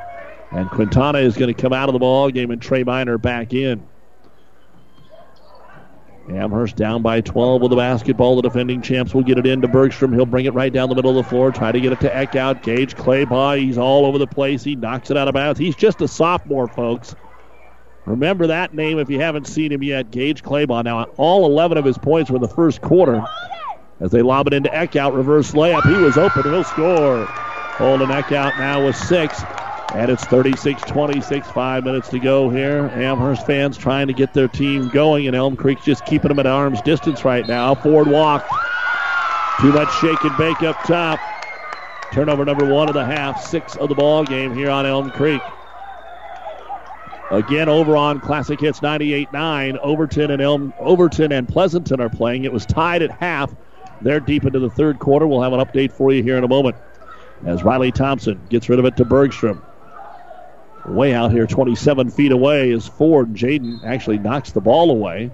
And Quintana is going to come out of the ball game and Trey Miner back in. Amherst down by 12 with the basketball. The defending champs will get it into Bergstrom. He'll bring it right down the middle of the floor, try to get it to Eckhout. Gage Claybaugh, he's all over the place. He knocks it out of bounds. He's just a sophomore, folks. Remember that name if you haven't seen him yet. Gage Claybaugh. Now, all 11 of his points were in the first quarter. As they lob it into Eckhout, reverse layup. He was open. He'll score. Holden Eckhout now with six. And it's 36 26, five minutes to go here. Amherst fans trying to get their team going, and Elm Creek's just keeping them at arm's distance right now. Ford walk. Too much shake and bake up top. Turnover number one of the half, six of the ball game here on Elm Creek. Again, over on Classic Hits 98.9, Overton and Elm, Overton and Pleasanton are playing. It was tied at half. They're deep into the third quarter. We'll have an update for you here in a moment. As Riley Thompson gets rid of it to Bergstrom. Way out here, 27 feet away, is Ford. Jaden actually knocks the ball away.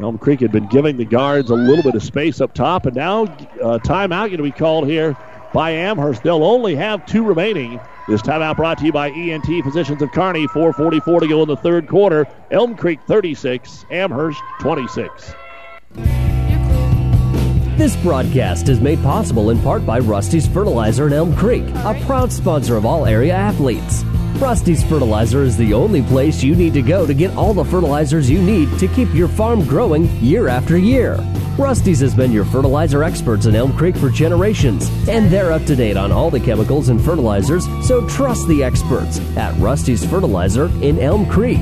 Elm Creek had been giving the guards a little bit of space up top, and now uh, timeout going to be called here by Amherst. They'll only have two remaining. This timeout brought to you by ENT Physicians of Kearney. 4:44 to go in the third quarter. Elm Creek 36, Amherst 26. This broadcast is made possible in part by Rusty's Fertilizer in Elm Creek, a proud sponsor of all area athletes. Rusty's Fertilizer is the only place you need to go to get all the fertilizers you need to keep your farm growing year after year. Rusty's has been your fertilizer experts in Elm Creek for generations, and they're up to date on all the chemicals and fertilizers, so trust the experts at Rusty's Fertilizer in Elm Creek.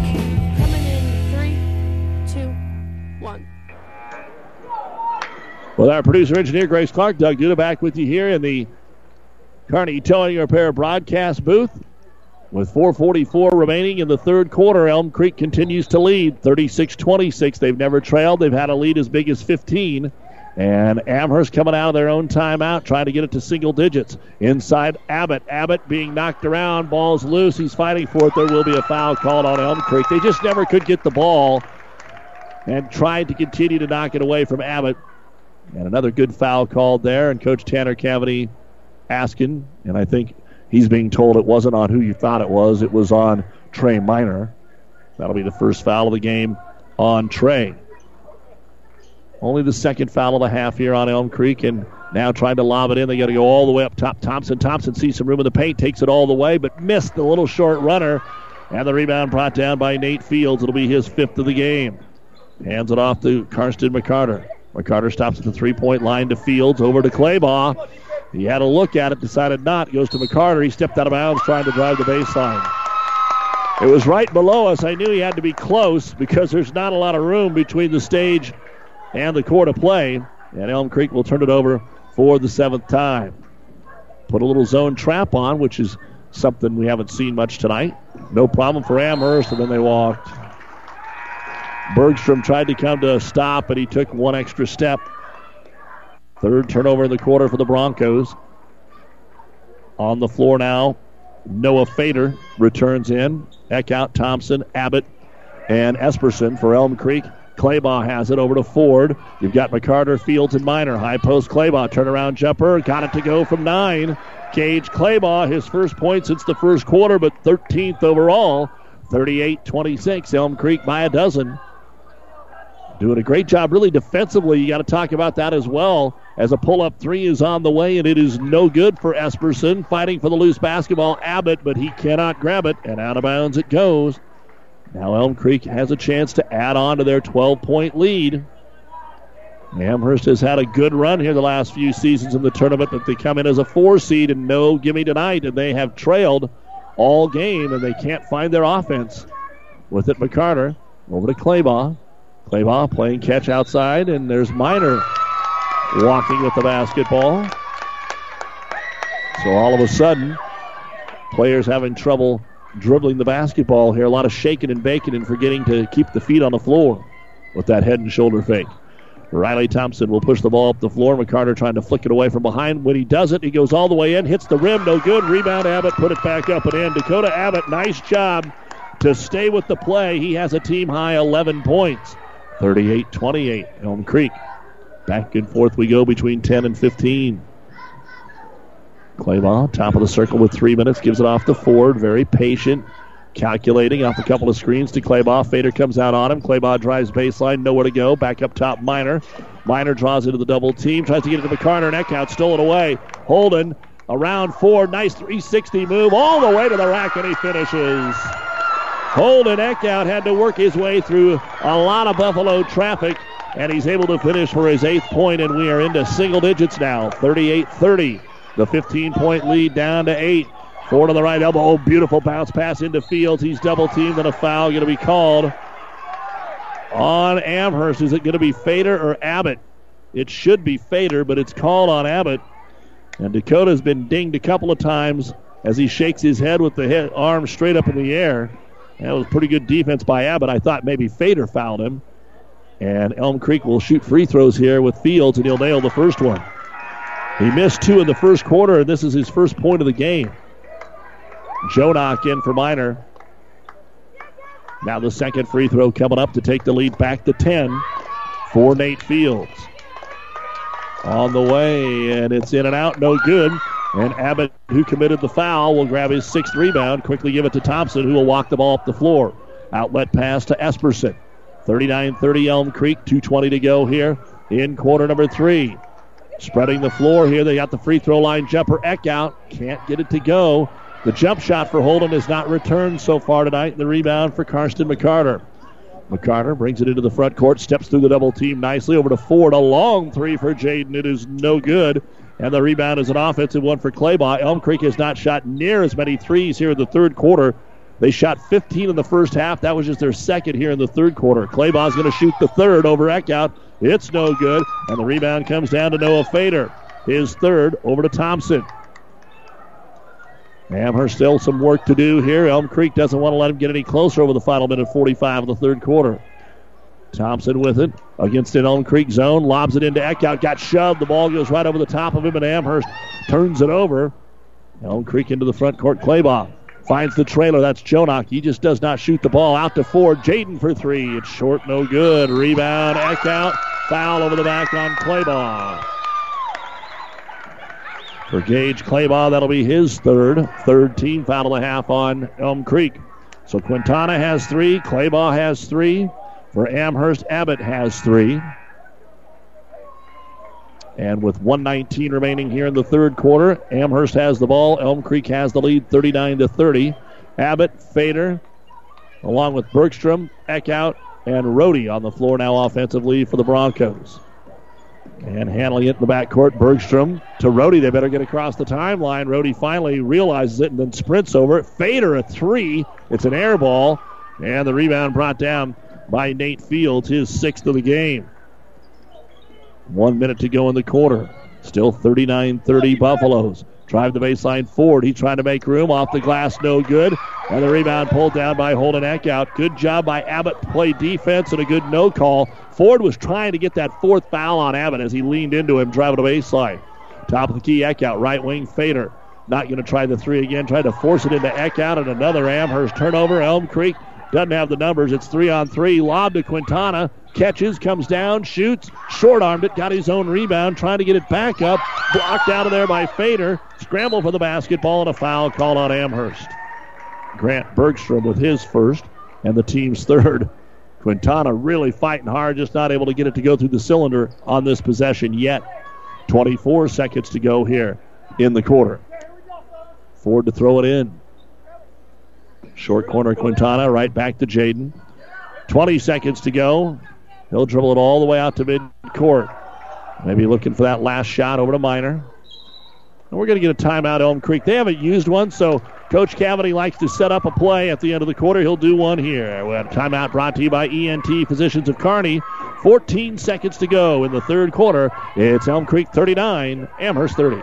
With our producer engineer Grace Clark, Doug Duda back with you here in the Kearney Towing Repair broadcast booth. With 4.44 remaining in the third quarter, Elm Creek continues to lead 36 26. They've never trailed, they've had a lead as big as 15. And Amherst coming out of their own timeout, trying to get it to single digits. Inside Abbott. Abbott being knocked around. Ball's loose. He's fighting for it. There will be a foul called on Elm Creek. They just never could get the ball and tried to continue to knock it away from Abbott. And another good foul called there. And Coach Tanner Cavity asking, and I think he's being told it wasn't on who you thought it was, it was on Trey Miner. That'll be the first foul of the game on Trey. Only the second foul of the half here on Elm Creek, and now trying to lob it in. They got to go all the way up top. Thompson. Thompson sees some room in the paint, takes it all the way, but missed the little short runner. And the rebound brought down by Nate Fields. It'll be his fifth of the game. Hands it off to Karsten McCarter. McCarter stops at the three point line to Fields, over to Claybaugh. He had a look at it, decided not. Goes to McCarter. He stepped out of bounds trying to drive the baseline. It was right below us. I knew he had to be close because there's not a lot of room between the stage and the court of play. And Elm Creek will turn it over for the seventh time. Put a little zone trap on, which is something we haven't seen much tonight. No problem for Amherst, and then they walked. Bergstrom tried to come to a stop, but he took one extra step. Third turnover in the quarter for the Broncos. On the floor now, Noah Fader returns in. Eckhout, Thompson, Abbott, and Esperson for Elm Creek. Claybaugh has it over to Ford. You've got McCarter, Fields, and Miner. High post Claybaugh. Turnaround jumper. Got it to go from nine. Gage Claybaugh, his first point since the first quarter, but 13th overall. 38 26. Elm Creek by a dozen. Doing a great job, really defensively. You got to talk about that as well. As a pull up three is on the way, and it is no good for Esperson. Fighting for the loose basketball, Abbott, but he cannot grab it, and out of bounds it goes. Now Elm Creek has a chance to add on to their 12 point lead. Amherst has had a good run here the last few seasons in the tournament, but they come in as a four seed and no gimme tonight, and they have trailed all game, and they can't find their offense. With it, McCarter over to Claybaugh. Claybaugh playing catch outside, and there's Miner walking with the basketball. So all of a sudden, players having trouble dribbling the basketball here. A lot of shaking and baking and forgetting to keep the feet on the floor with that head and shoulder fake. Riley Thompson will push the ball up the floor. McCarter trying to flick it away from behind. When he does it, he goes all the way in, hits the rim, no good. Rebound Abbott, put it back up and in. Dakota Abbott, nice job to stay with the play. He has a team high 11 points. 38 28, Elm Creek. Back and forth we go between 10 and 15. Claybaugh, top of the circle with three minutes, gives it off to Ford. Very patient, calculating off a couple of screens to Claybaugh. Fader comes out on him. Claybaugh drives baseline, nowhere to go. Back up top, Miner. Miner draws into the double team, tries to get it to McCarter Neck out, stole it away. Holden around Ford, nice 360 move all the way to the rack, and he finishes. Holden Eckhout had to work his way through a lot of Buffalo traffic, and he's able to finish for his eighth point, and we are into single digits now 38 30. The 15 point lead down to eight. Ford on the right elbow. Oh, beautiful bounce pass into Fields. He's double teamed, and a foul going to be called on Amherst. Is it going to be Fader or Abbott? It should be Fader, but it's called on Abbott. And Dakota's been dinged a couple of times as he shakes his head with the head, arm straight up in the air. That was pretty good defense by Abbott. I thought maybe Fader fouled him. And Elm Creek will shoot free throws here with Fields, and he'll nail the first one. He missed two in the first quarter, and this is his first point of the game. Jonak in for Miner. Now the second free throw coming up to take the lead back to 10. for Nate Fields. On the way, and it's in and out, no good. And Abbott, who committed the foul, will grab his sixth rebound, quickly give it to Thompson, who will walk the ball up the floor. Outlet pass to Esperson. 39 30 Elm Creek, 2.20 to go here in quarter number three. Spreading the floor here, they got the free throw line jumper Eckhout. Can't get it to go. The jump shot for Holden is not returned so far tonight. The rebound for Karsten McCarter. McCarter brings it into the front court, steps through the double team nicely over to Ford. A long three for Jaden. It is no good. And the rebound is an offensive one for Claybaugh. Elm Creek has not shot near as many threes here in the third quarter. They shot 15 in the first half. That was just their second here in the third quarter. Claybaugh's going to shoot the third over Eckhout. It's no good. And the rebound comes down to Noah Fader. His third over to Thompson. Amherst still some work to do here. Elm Creek doesn't want to let him get any closer over the final minute 45 of the third quarter. Thompson with it against an Elm Creek zone, lobs it into Eckhout, got shoved. The ball goes right over the top of him, and Amherst turns it over. Elm Creek into the front court. Claybaugh finds the trailer. That's Jonak. He just does not shoot the ball out to four. Jaden for three. It's short, no good. Rebound, Eckhout. Foul over the back on Claybaugh. For Gage Claybaugh, that'll be his third. Third team foul and a half on Elm Creek. So Quintana has three. Claybaugh has three. For Amherst, Abbott has three. And with 119 remaining here in the third quarter, Amherst has the ball. Elm Creek has the lead 39 to 30. Abbott, Fader, along with Bergstrom, Eckhout, and Rohde on the floor now offensively for the Broncos. And handling it in the backcourt, Bergstrom to Rohde. They better get across the timeline. Rohde finally realizes it and then sprints over it. Fader a three. It's an air ball. And the rebound brought down by Nate Fields, his sixth of the game. One minute to go in the quarter. Still 39 30 Buffaloes. Drive the baseline forward. He's trying to make room off the glass, no good. And the rebound pulled down by Holden Eckhout. Good job by Abbott to play defense and a good no call. Ford was trying to get that fourth foul on Abbott as he leaned into him, driving the baseline. Top of the key, Eckhout, right wing Fader. Not going to try the three again. Tried to force it into Eckhout and another Amherst turnover. Elm Creek doesn't have the numbers. It's three on three. Lob to Quintana. Catches, comes down, shoots, short armed it, got his own rebound, trying to get it back up. Blocked out of there by Fader. Scramble for the basketball and a foul called on Amherst. Grant Bergstrom with his first and the team's third. Quintana really fighting hard, just not able to get it to go through the cylinder on this possession yet. 24 seconds to go here in the quarter. Ford to throw it in. Short corner Quintana, right back to Jaden. 20 seconds to go. He'll dribble it all the way out to midcourt. Maybe looking for that last shot over to Miner. And we're going to get a timeout, Elm Creek. They haven't used one, so Coach Cavity likes to set up a play at the end of the quarter. He'll do one here. We have a timeout brought to you by ENT Physicians of Kearney. 14 seconds to go in the third quarter. It's Elm Creek 39, Amherst 30.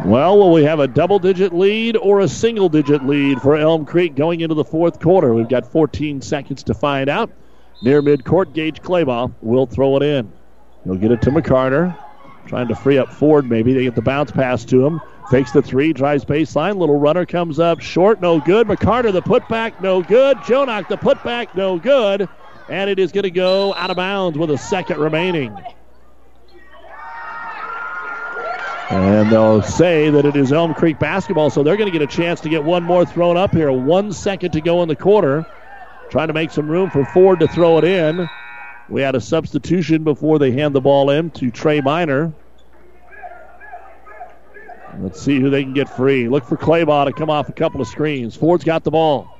Well, will we have a double digit lead or a single digit lead for Elm Creek going into the fourth quarter? We've got 14 seconds to find out. Near midcourt, Gage Claybaugh will throw it in. He'll get it to McCarter. Trying to free up Ford, maybe. They get the bounce pass to him. Fakes the three, drives baseline. Little runner comes up short, no good. McCarter, the putback, no good. Jonak, the putback, no good. And it is going to go out of bounds with a second remaining. And they'll say that it is Elm Creek basketball, so they're going to get a chance to get one more thrown up here. One second to go in the quarter. Trying to make some room for Ford to throw it in. We had a substitution before they hand the ball in to Trey Miner. Let's see who they can get free. Look for Claybaugh to come off a couple of screens. Ford's got the ball.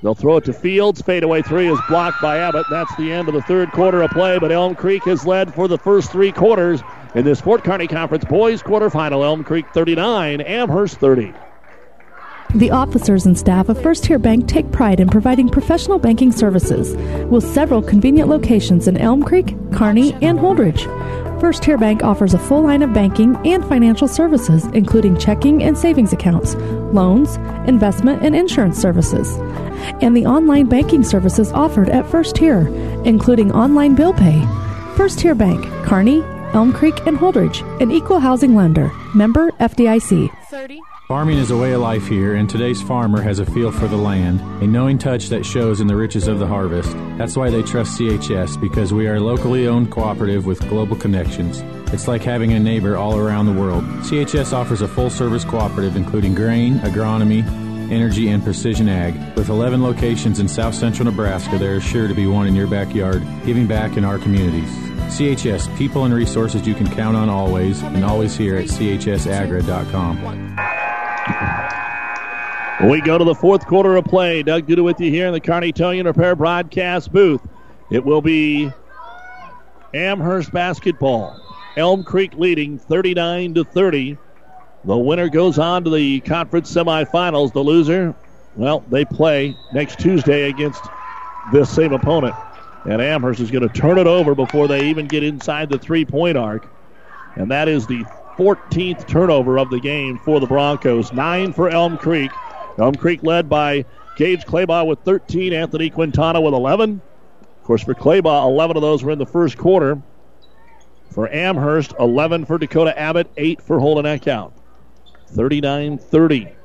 They'll throw it to Fields. Fadeaway three is blocked by Abbott. That's the end of the third quarter of play, but Elm Creek has led for the first three quarters in this Fort Kearney Conference boys quarterfinal. Elm Creek 39, Amherst 30. The officers and staff of First Tier Bank take pride in providing professional banking services with several convenient locations in Elm Creek, Kearney, and Holdrege. First Tier Bank offers a full line of banking and financial services, including checking and savings accounts, loans, investment, and insurance services, and the online banking services offered at First Tier, including online bill pay. First Tier Bank, Kearney, Elm Creek, and Holdrege, an equal housing lender. Member FDIC. 30. Farming is a way of life here, and today's farmer has a feel for the land, a knowing touch that shows in the riches of the harvest. That's why they trust CHS, because we are a locally owned cooperative with global connections. It's like having a neighbor all around the world. CHS offers a full service cooperative including grain, agronomy, energy, and precision ag. With 11 locations in south central Nebraska, there is sure to be one in your backyard, giving back in our communities. CHS, people and resources you can count on always, and always here at chsagra.com. We go to the fourth quarter of play. Doug Duda with you here in the Kearney Towing Repair broadcast booth. It will be Amherst basketball. Elm Creek leading 39 to 30. The winner goes on to the conference semifinals. The loser, well, they play next Tuesday against this same opponent. And Amherst is going to turn it over before they even get inside the three point arc. And that is the 14th turnover of the game for the Broncos. Nine for Elm Creek. Elm Creek led by Gage Claybaugh with 13, Anthony Quintana with 11. Of course, for Claybaugh, 11 of those were in the first quarter. For Amherst, 11 for Dakota Abbott, 8 for Holden Eckhout. 39 30.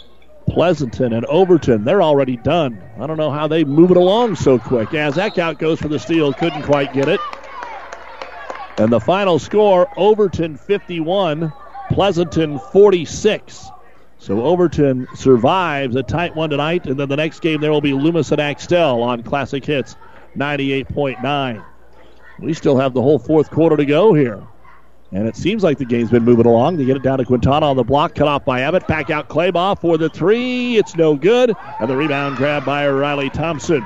Pleasanton and Overton, they're already done. I don't know how they move it along so quick. As Eckhout goes for the steal, couldn't quite get it. And the final score Overton 51, Pleasanton 46. So Overton survives a tight one tonight, and then the next game there will be Loomis and Axtell on Classic Hits 98.9. We still have the whole fourth quarter to go here. And it seems like the game's been moving along. They get it down to Quintana on the block, cut off by Abbott. Back out Claybaugh for the three. It's no good. And the rebound grab by Riley Thompson.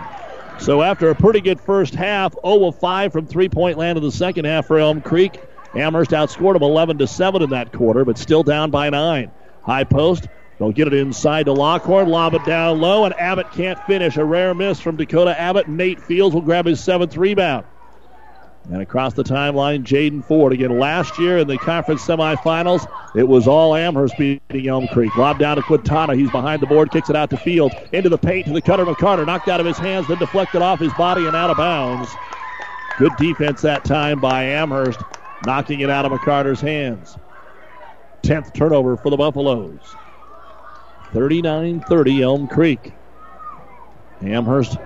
So after a pretty good first half, 0 of 5 from three point land in the second half for Elm Creek. Amherst outscored them 11 to 7 in that quarter, but still down by 9. High post. They'll get it inside to Lockhorn, lob it down low, and Abbott can't finish. A rare miss from Dakota Abbott. Nate Fields will grab his seventh rebound. And across the timeline, Jaden Ford. Again, last year in the conference semifinals, it was all Amherst beating Elm Creek. Lob down to Quintana. He's behind the board, kicks it out to Field. Into the paint to the cutter McCarter. Knocked out of his hands, then deflected off his body and out of bounds. Good defense that time by Amherst, knocking it out of McCarter's hands. 10th turnover for the Buffaloes. 39 30 Elm Creek. Amherst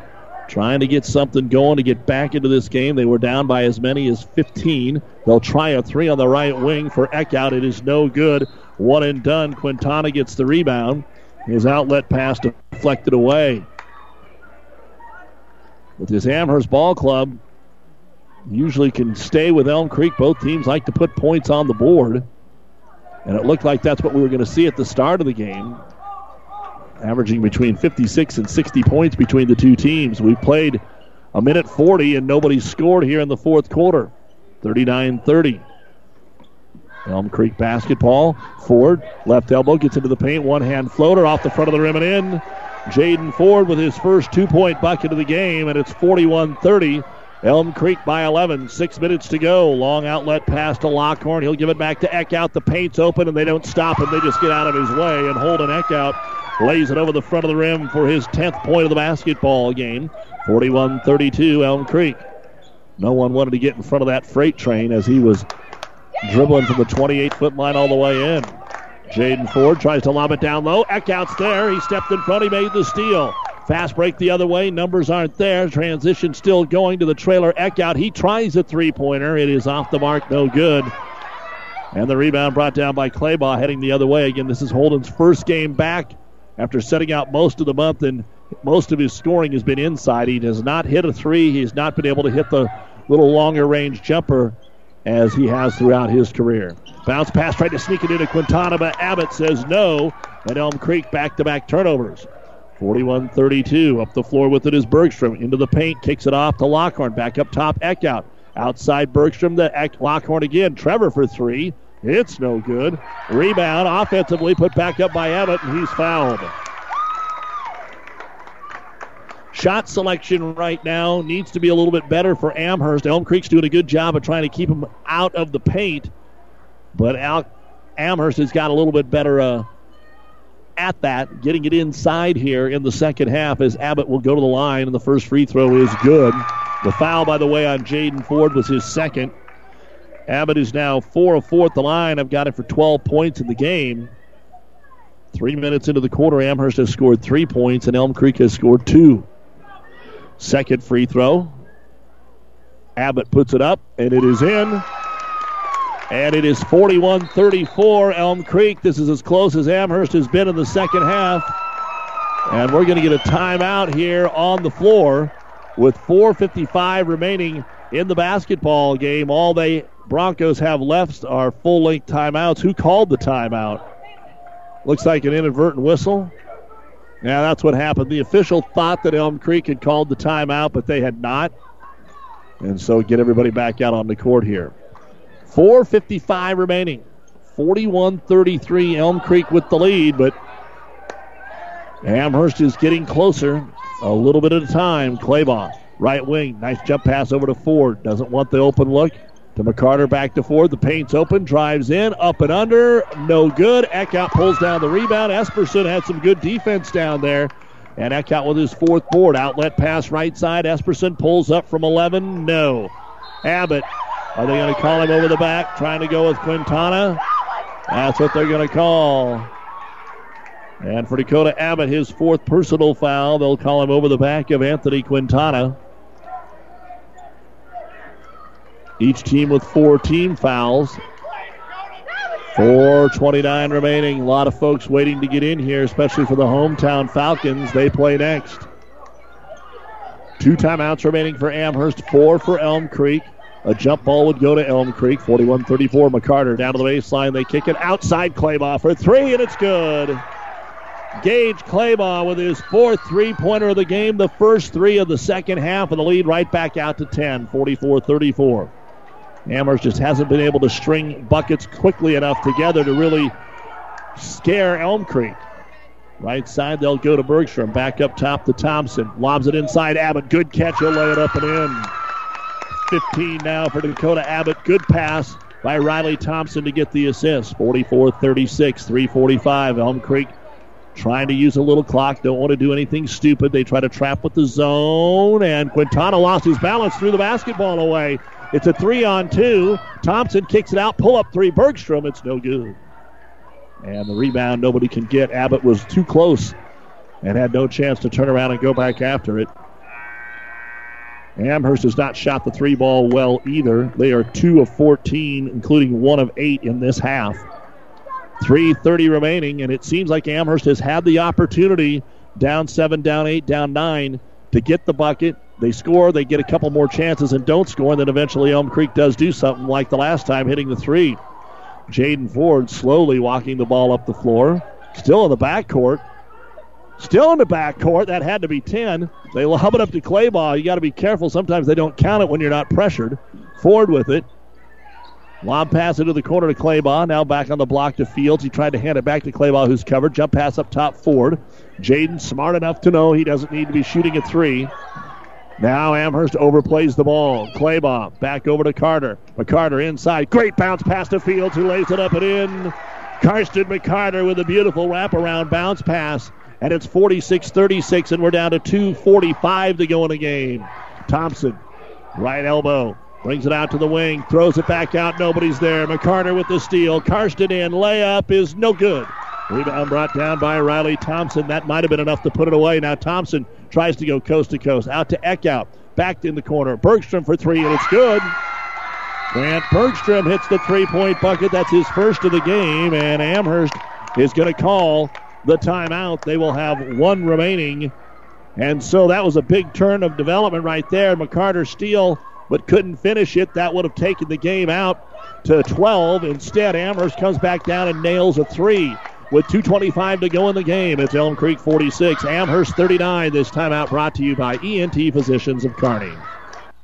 trying to get something going to get back into this game. They were down by as many as 15. They'll try a three on the right wing for Eckhout. It is no good. One and done. Quintana gets the rebound. His outlet pass deflected away. With this Amherst ball club, usually can stay with Elm Creek. Both teams like to put points on the board. And it looked like that's what we were going to see at the start of the game averaging between 56 and 60 points between the two teams. We played a minute 40 and nobody scored here in the fourth quarter. 39 30. Elm Creek basketball. Ford, left elbow, gets into the paint. One hand floater off the front of the rim and in. Jaden Ford with his first two point bucket of the game, and it's 41 30. Elm Creek by 11. Six minutes to go. Long outlet pass to Lockhorn. He'll give it back to Eckhout. The paint's open, and they don't stop him. They just get out of his way and Holden Eckhout lays it over the front of the rim for his 10th point of the basketball game. 41 32, Elm Creek. No one wanted to get in front of that freight train as he was dribbling from the 28 foot line all the way in. Jaden Ford tries to lob it down low. Eckhout's there. He stepped in front. He made the steal. Fast break the other way. Numbers aren't there. Transition still going to the trailer. Eckhout. He tries a three pointer. It is off the mark. No good. And the rebound brought down by Claybaugh heading the other way. Again, this is Holden's first game back after setting out most of the month and most of his scoring has been inside. He has not hit a three. He has not been able to hit the little longer range jumper as he has throughout his career. Bounce pass tried to sneak it into Quintana, but Abbott says no. And Elm Creek back to back turnovers. 41 32. Up the floor with it is Bergstrom. Into the paint, kicks it off to Lockhorn. Back up top, Eckhout. Outside Bergstrom to Lockhorn again. Trevor for three. It's no good. Rebound offensively put back up by Abbott, and he's fouled. Shot selection right now needs to be a little bit better for Amherst. Elm Creek's doing a good job of trying to keep him out of the paint, but Al- Amherst has got a little bit better uh, at that, getting it inside here in the second half as Abbott will go to the line, and the first free throw is good. The foul, by the way, on Jaden Ford was his second. Abbott is now 4 of 4 at the line. I've got it for 12 points in the game. Three minutes into the quarter, Amherst has scored three points, and Elm Creek has scored two. Second free throw. Abbott puts it up, and it is in. And it is 41 34 Elm Creek. This is as close as Amherst has been in the second half. And we're going to get a timeout here on the floor with 4.55 remaining in the basketball game. All they Broncos have left are full length timeouts. Who called the timeout? Looks like an inadvertent whistle. Yeah, that's what happened. The official thought that Elm Creek had called the timeout, but they had not. And so get everybody back out on the court here. 4.55 remaining. 41 33, Elm Creek with the lead, but Amherst is getting closer a little bit at a time. Claybaugh, right wing, nice jump pass over to Ford. Doesn't want the open look. To McCarter back to Ford. The paint's open, drives in, up and under, no good. Eckhout pulls down the rebound. Esperson had some good defense down there. And Eckhout with his fourth board. Outlet pass right side. Esperson pulls up from 11. No. Abbott. Are they going to call him over the back? Trying to go with Quintana. That's what they're going to call. And for Dakota Abbott, his fourth personal foul. They'll call him over the back of Anthony Quintana. Each team with four team fouls. 4.29 remaining. A lot of folks waiting to get in here, especially for the hometown Falcons. They play next. Two timeouts remaining for Amherst, four for Elm Creek. A jump ball would go to Elm Creek. 41 34. McCarter down to the baseline. They kick it outside Claybaugh for three, and it's good. Gage Claybaugh with his fourth three pointer of the game, the first three of the second half, and the lead right back out to 10, 44 34. Amherst just hasn't been able to string buckets quickly enough together to really scare Elm Creek. Right side, they'll go to Bergstrom. Back up top to Thompson. Lobs it inside Abbott. Good catch. He'll lay it up and in. 15 now for Dakota Abbott. Good pass by Riley Thompson to get the assist. 44 36, 345. Elm Creek trying to use a little clock. Don't want to do anything stupid. They try to trap with the zone, and Quintana lost his balance, threw the basketball away. It's a three on two. Thompson kicks it out, pull up three. Bergstrom, it's no good. And the rebound nobody can get. Abbott was too close and had no chance to turn around and go back after it. Amherst has not shot the three ball well either. They are two of 14, including one of eight in this half. 3.30 remaining, and it seems like Amherst has had the opportunity down seven, down eight, down nine to get the bucket they score, they get a couple more chances and don't score, and then eventually Elm Creek does do something like the last time, hitting the three. Jaden Ford slowly walking the ball up the floor. Still in the backcourt. Still in the backcourt. That had to be 10. They lob it up to Claybaugh. You got to be careful. Sometimes they don't count it when you're not pressured. Ford with it. Lob pass into the corner to Claybaugh. Now back on the block to Fields. He tried to hand it back to Claybaugh, who's covered. Jump pass up top, Ford. Jaden smart enough to know he doesn't need to be shooting a three. Now Amherst overplays the ball. Claybaugh back over to Carter. McCarter inside. Great bounce pass to Fields, who lays it up and in. Karsten McCarter with a beautiful wraparound bounce pass. And it's 46 36, and we're down to 2.45 to go in the game. Thompson, right elbow, brings it out to the wing, throws it back out. Nobody's there. McCarter with the steal. Karsten in. Layup is no good. Rebound brought down by Riley Thompson. That might have been enough to put it away. Now Thompson tries to go coast to coast. Out to Eckhout. Back in the corner. Bergstrom for three, and it's good. Grant Bergstrom hits the three point bucket. That's his first of the game, and Amherst is going to call the timeout. They will have one remaining. And so that was a big turn of development right there. McCarter steal, but couldn't finish it. That would have taken the game out to 12. Instead, Amherst comes back down and nails a three with 2.25 to go in the game. It's Elm Creek 46, Amherst 39. This timeout brought to you by ENT Physicians of Kearney.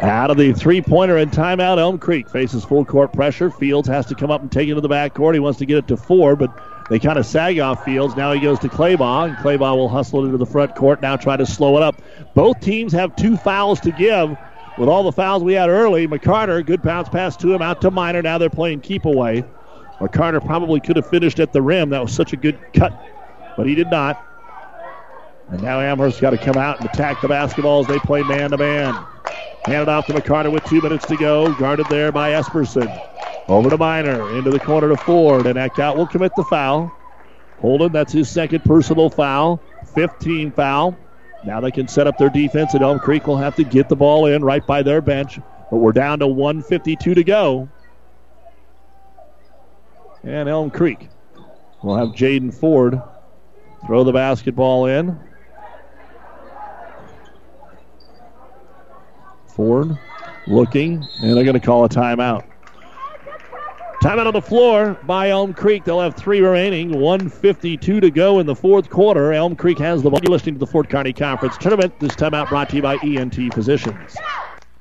Out of the three pointer and timeout, Elm Creek faces full court pressure. Fields has to come up and take it to the back court. He wants to get it to four, but they kind of sag off Fields. Now he goes to Claybaugh, and Claybaugh will hustle it into the front court, now try to slow it up. Both teams have two fouls to give. With all the fouls we had early, McCarter, good bounce pass to him, out to Miner. Now they're playing keep away. McCarter probably could have finished at the rim. That was such a good cut, but he did not. And now Amherst got to come out and attack the basketball as they play man to man. Handed off to McCarter with two minutes to go. Guarded there by Esperson. Over to Miner. Into the corner to Ford. And Eckhout will commit the foul. Holden, that's his second personal foul. 15 foul. Now they can set up their defense, and Elm Creek will have to get the ball in right by their bench. But we're down to 152 to go. And Elm Creek will have Jaden Ford throw the basketball in. Ford looking, and they're going to call a timeout. Timeout on the floor by Elm Creek. They'll have three remaining. 152 to go in the fourth quarter. Elm Creek has the ball. You're listening to the Fort Kearney Conference Tournament. This timeout brought to you by ENT Physicians.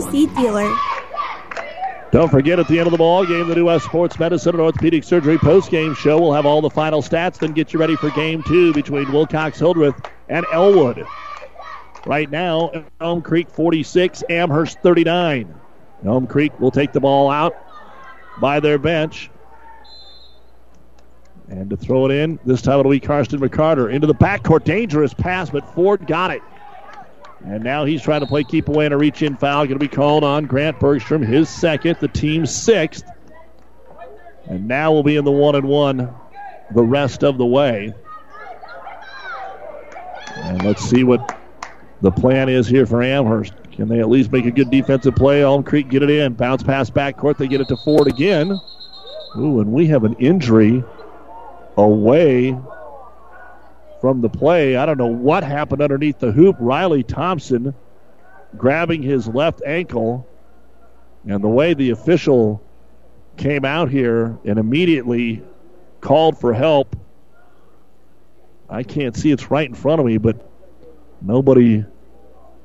Seed dealer. Don't forget at the end of the ball game, the New West Sports Medicine and Orthopedic Surgery post-game show will have all the final stats, then get you ready for game two between Wilcox Hildreth and Elwood. Right now, Elm Creek 46, Amherst 39. Elm Creek will take the ball out by their bench. And to throw it in, this time it'll be Karsten McCarter into the backcourt. Dangerous pass, but Ford got it. And now he's trying to play keep away and a reach in foul. Going to be called on Grant Bergstrom, his second, the team's sixth. And now we'll be in the one and one the rest of the way. And let's see what the plan is here for Amherst. Can they at least make a good defensive play? Elm Creek get it in. Bounce pass back court. They get it to Ford again. Ooh, and we have an injury away from the play. I don't know what happened underneath the hoop. Riley Thompson grabbing his left ankle. And the way the official came out here and immediately called for help. I can't see it's right in front of me, but nobody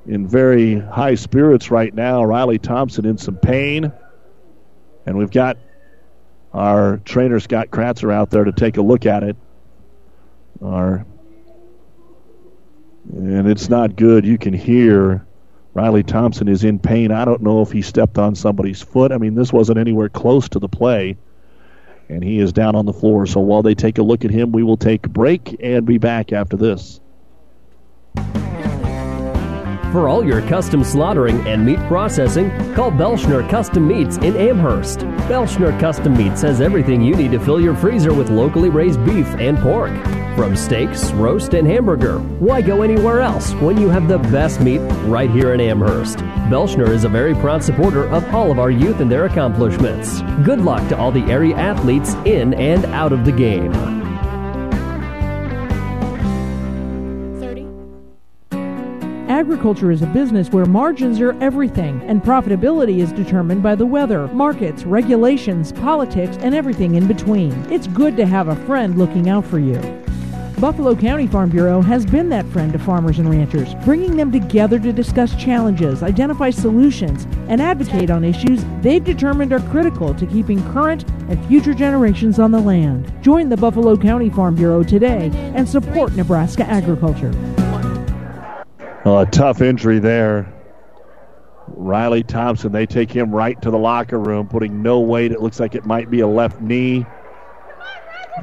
in very high spirits right now. Riley Thompson in some pain. And we've got our trainer Scott Kratzer out there to take a look at it. Our and it's not good. You can hear Riley Thompson is in pain. I don't know if he stepped on somebody's foot. I mean, this wasn't anywhere close to the play. And he is down on the floor. So while they take a look at him, we will take a break and be back after this. For all your custom slaughtering and meat processing, call Belschner Custom Meats in Amherst. Belschner Custom Meats has everything you need to fill your freezer with locally raised beef and pork. From steaks, roast, and hamburger. Why go anywhere else when you have the best meat right here in Amherst? Belschner is a very proud supporter of all of our youth and their accomplishments. Good luck to all the area athletes in and out of the game. 30. Agriculture is a business where margins are everything, and profitability is determined by the weather, markets, regulations, politics, and everything in between. It's good to have a friend looking out for you. Buffalo County Farm Bureau has been that friend to farmers and ranchers, bringing them together to discuss challenges, identify solutions, and advocate on issues they've determined are critical to keeping current and future generations on the land. Join the Buffalo County Farm Bureau today and support Nebraska agriculture. Well, a tough injury there. Riley Thompson, they take him right to the locker room, putting no weight. It looks like it might be a left knee.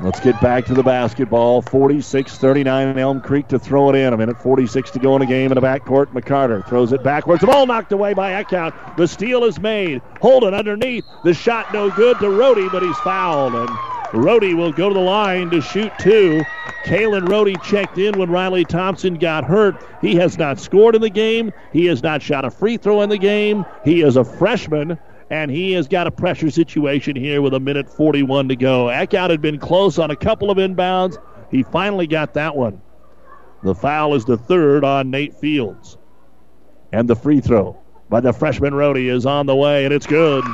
Let's get back to the basketball. 46 39 Elm Creek to throw it in. A minute 46 to go in the game in the backcourt. McCarter throws it backwards. The ball knocked away by Eckhout. The steal is made. Holden underneath. The shot no good to Rohde, but he's fouled. And Rohde will go to the line to shoot two. Kalen Rohde checked in when Riley Thompson got hurt. He has not scored in the game. He has not shot a free throw in the game. He is a freshman, and he has got a pressure situation here with a minute 41 to go. Eckhout had been close on a couple of inbounds. He finally got that one. The foul is the third on Nate Fields. And the free throw by the freshman Rohde is on the way, and it's good.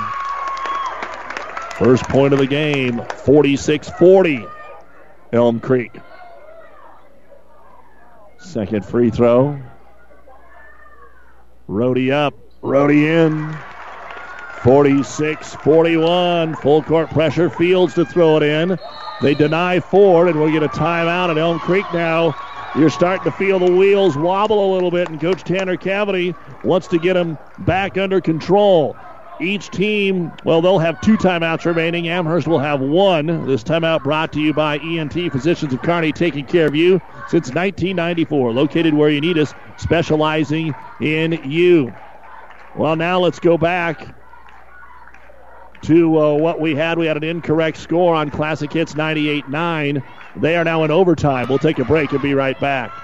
First point of the game, 46 40, Elm Creek. Second free throw. Rohde up, Rohde in. 46 41. Full court pressure. Fields to throw it in. They deny Ford, and we'll get a timeout at Elm Creek now. You're starting to feel the wheels wobble a little bit, and Coach Tanner Cavity wants to get them back under control. Each team, well, they'll have two timeouts remaining. Amherst will have one. This timeout brought to you by ENT Physicians of Kearney, taking care of you since 1994. Located where you need us, specializing in you. Well, now let's go back to uh, what we had. We had an incorrect score on Classic Hits 98 9. They are now in overtime. We'll take a break and be right back.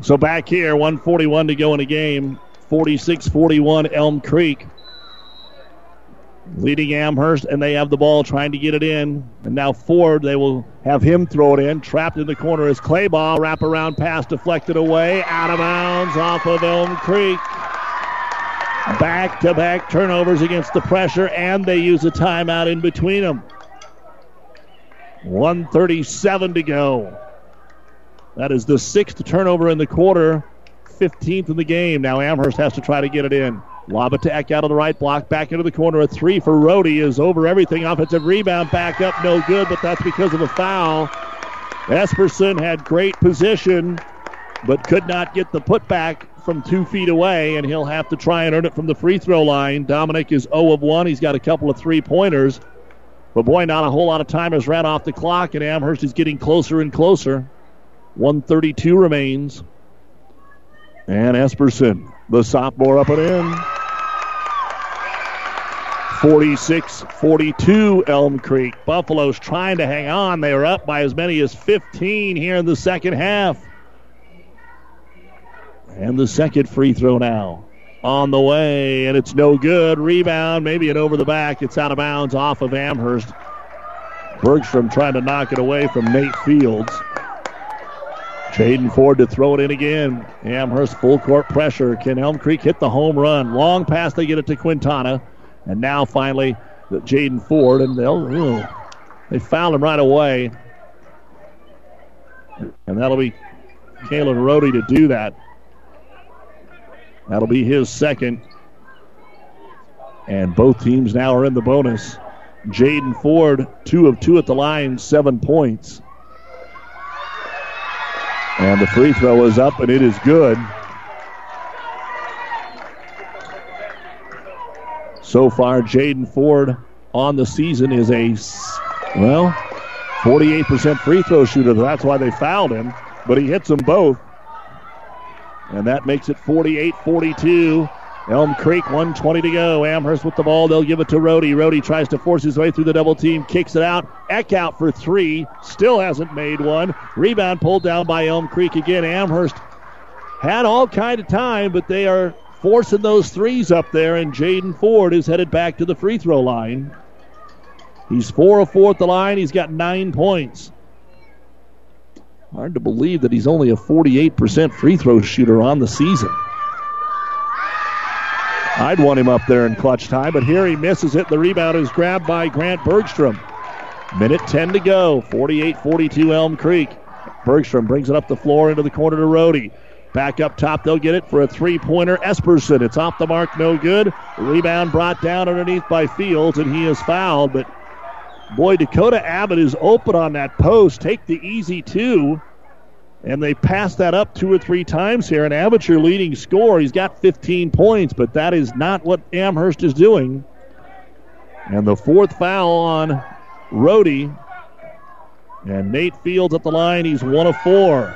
So back here, 141 to go in the game. 46 41 Elm Creek. Leading Amherst, and they have the ball trying to get it in. And now Ford, they will have him throw it in. Trapped in the corner is Claybaugh. Wrap around pass deflected away. Out of bounds off of Elm Creek. Back to back turnovers against the pressure, and they use a timeout in between them. 137 to go. That is the sixth turnover in the quarter, 15th in the game. Now Amherst has to try to get it in. Lob Eckhout of the right block, back into the corner. A three for Rohde is over everything. Offensive rebound, back up, no good, but that's because of a foul. Esperson had great position, but could not get the putback from two feet away, and he'll have to try and earn it from the free throw line. Dominic is 0 of 1. He's got a couple of three pointers. But boy, not a whole lot of time has ran off the clock, and Amherst is getting closer and closer. 132 remains. And Esperson, the sophomore, up and in. 46 42 Elm Creek. Buffalo's trying to hang on. They are up by as many as 15 here in the second half. And the second free throw now on the way, and it's no good. Rebound, maybe it over the back. It's out of bounds off of Amherst. Bergstrom trying to knock it away from Nate Fields. Jaden Ford to throw it in again. Amherst full court pressure. Can Elm Creek hit the home run? Long pass, they get it to Quintana. And now finally, Jaden Ford, and they'll, ooh, they fouled him right away. And that'll be Kalen Rohde to do that. That'll be his second. And both teams now are in the bonus. Jaden Ford, two of two at the line, seven points. And the free throw is up, and it is good. So far, Jaden Ford on the season is a, well, 48% free throw shooter. That's why they fouled him, but he hits them both. And that makes it 48 42. Elm Creek, 120 to go. Amherst with the ball. They'll give it to Rohde. Rohde tries to force his way through the double team, kicks it out. Eckhout for three. Still hasn't made one. Rebound pulled down by Elm Creek again. Amherst had all kind of time, but they are forcing those threes up there, and Jaden Ford is headed back to the free throw line. He's four of four at the line. He's got nine points. Hard to believe that he's only a 48% free throw shooter on the season. I'd want him up there in clutch time, but here he misses it. The rebound is grabbed by Grant Bergstrom. Minute 10 to go. 48 42 Elm Creek. Bergstrom brings it up the floor into the corner to Rohde. Back up top, they'll get it for a three pointer. Esperson. It's off the mark, no good. Rebound brought down underneath by Fields, and he is fouled. But boy, Dakota Abbott is open on that post. Take the easy two. And they passed that up two or three times here. An amateur leading score. He's got 15 points, but that is not what Amherst is doing. And the fourth foul on Rohde. And Nate Fields at the line. He's one of four.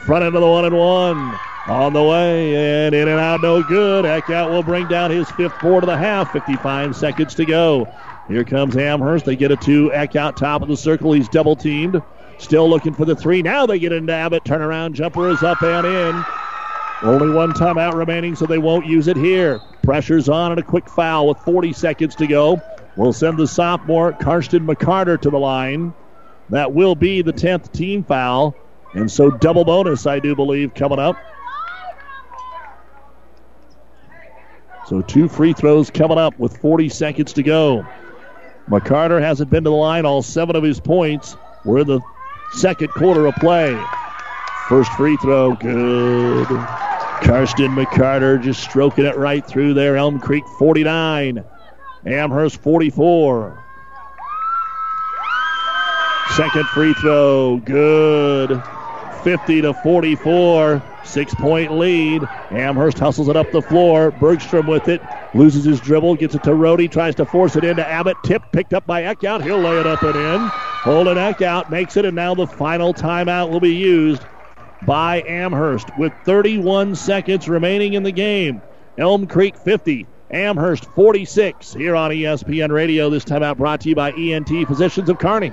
Front end of the one and one. On the way and in and out, no good. Eckhout will bring down his fifth board of the half. 55 seconds to go. Here comes Amherst. They get it to Eckhout, top of the circle. He's double teamed. Still looking for the three. Now they get into Abbott. Turnaround jumper is up and in. Only one timeout remaining, so they won't use it here. Pressure's on and a quick foul with 40 seconds to go. We'll send the sophomore Karsten McCarter to the line. That will be the 10th team foul. And so double bonus, I do believe, coming up. So two free throws coming up with 40 seconds to go. McCarter hasn't been to the line. All seven of his points were in the second quarter of play. First free throw, good. Karsten McCarter just stroking it right through there. Elm Creek 49, Amherst 44. Second free throw, good. 50 to 44. Six point lead. Amherst hustles it up the floor. Bergstrom with it. Loses his dribble. Gets it to Rohde. Tries to force it into Abbott. Tip picked up by Eckhout. He'll lay it up and in. Holden Eckhout makes it, and now the final timeout will be used by Amherst with 31 seconds remaining in the game. Elm Creek 50. Amherst 46 here on ESPN Radio. This timeout brought to you by ENT Physicians of Kearney.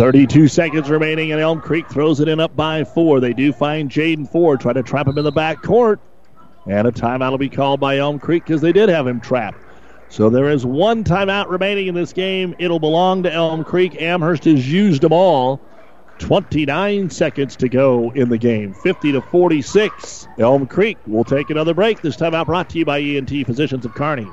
32 seconds remaining, and Elm Creek throws it in up by four. They do find Jaden Ford, try to trap him in the back court. And a timeout will be called by Elm Creek because they did have him trapped. So there is one timeout remaining in this game. It'll belong to Elm Creek. Amherst has used them all. 29 seconds to go in the game. 50 to 46. Elm Creek will take another break. This timeout brought to you by ENT Physicians of Kearney.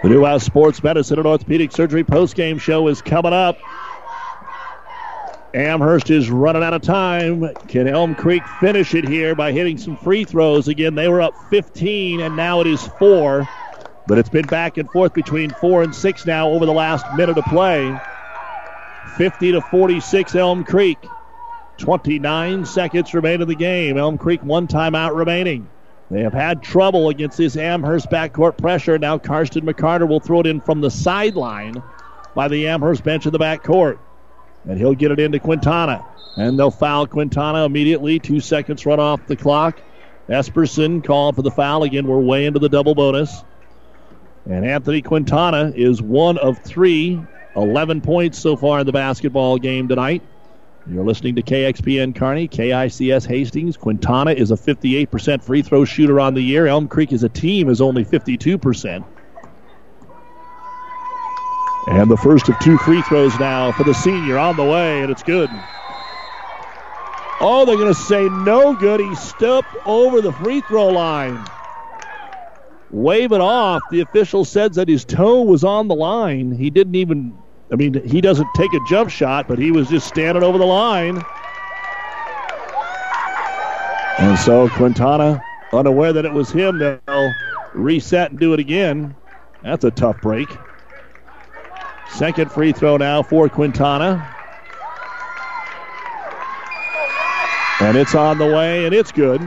The New West Sports Medicine and Orthopedic Surgery postgame show is coming up. Amherst is running out of time. Can Elm Creek finish it here by hitting some free throws? Again, they were up 15, and now it is four. But it's been back and forth between four and six now over the last minute of play. 50 to 46, Elm Creek. 29 seconds remain in the game. Elm Creek one timeout remaining. They have had trouble against this Amherst backcourt pressure. Now Karsten McCarter will throw it in from the sideline by the Amherst bench in the backcourt. And he'll get it into Quintana. And they'll foul Quintana immediately. Two seconds run off the clock. Esperson called for the foul. Again, we're way into the double bonus. And Anthony Quintana is one of three, 11 points so far in the basketball game tonight. You're listening to KXPN Kearney, KICS Hastings. Quintana is a 58% free throw shooter on the year. Elm Creek as a team is only 52%. And the first of two free throws now for the senior on the way, and it's good. Oh, they're going to say no good. He stepped over the free throw line. Wave it off. The official says that his toe was on the line. He didn't even I mean, he doesn't take a jump shot, but he was just standing over the line. And so Quintana, unaware that it was him, they'll reset and do it again. That's a tough break. Second free throw now for Quintana. And it's on the way, and it's good.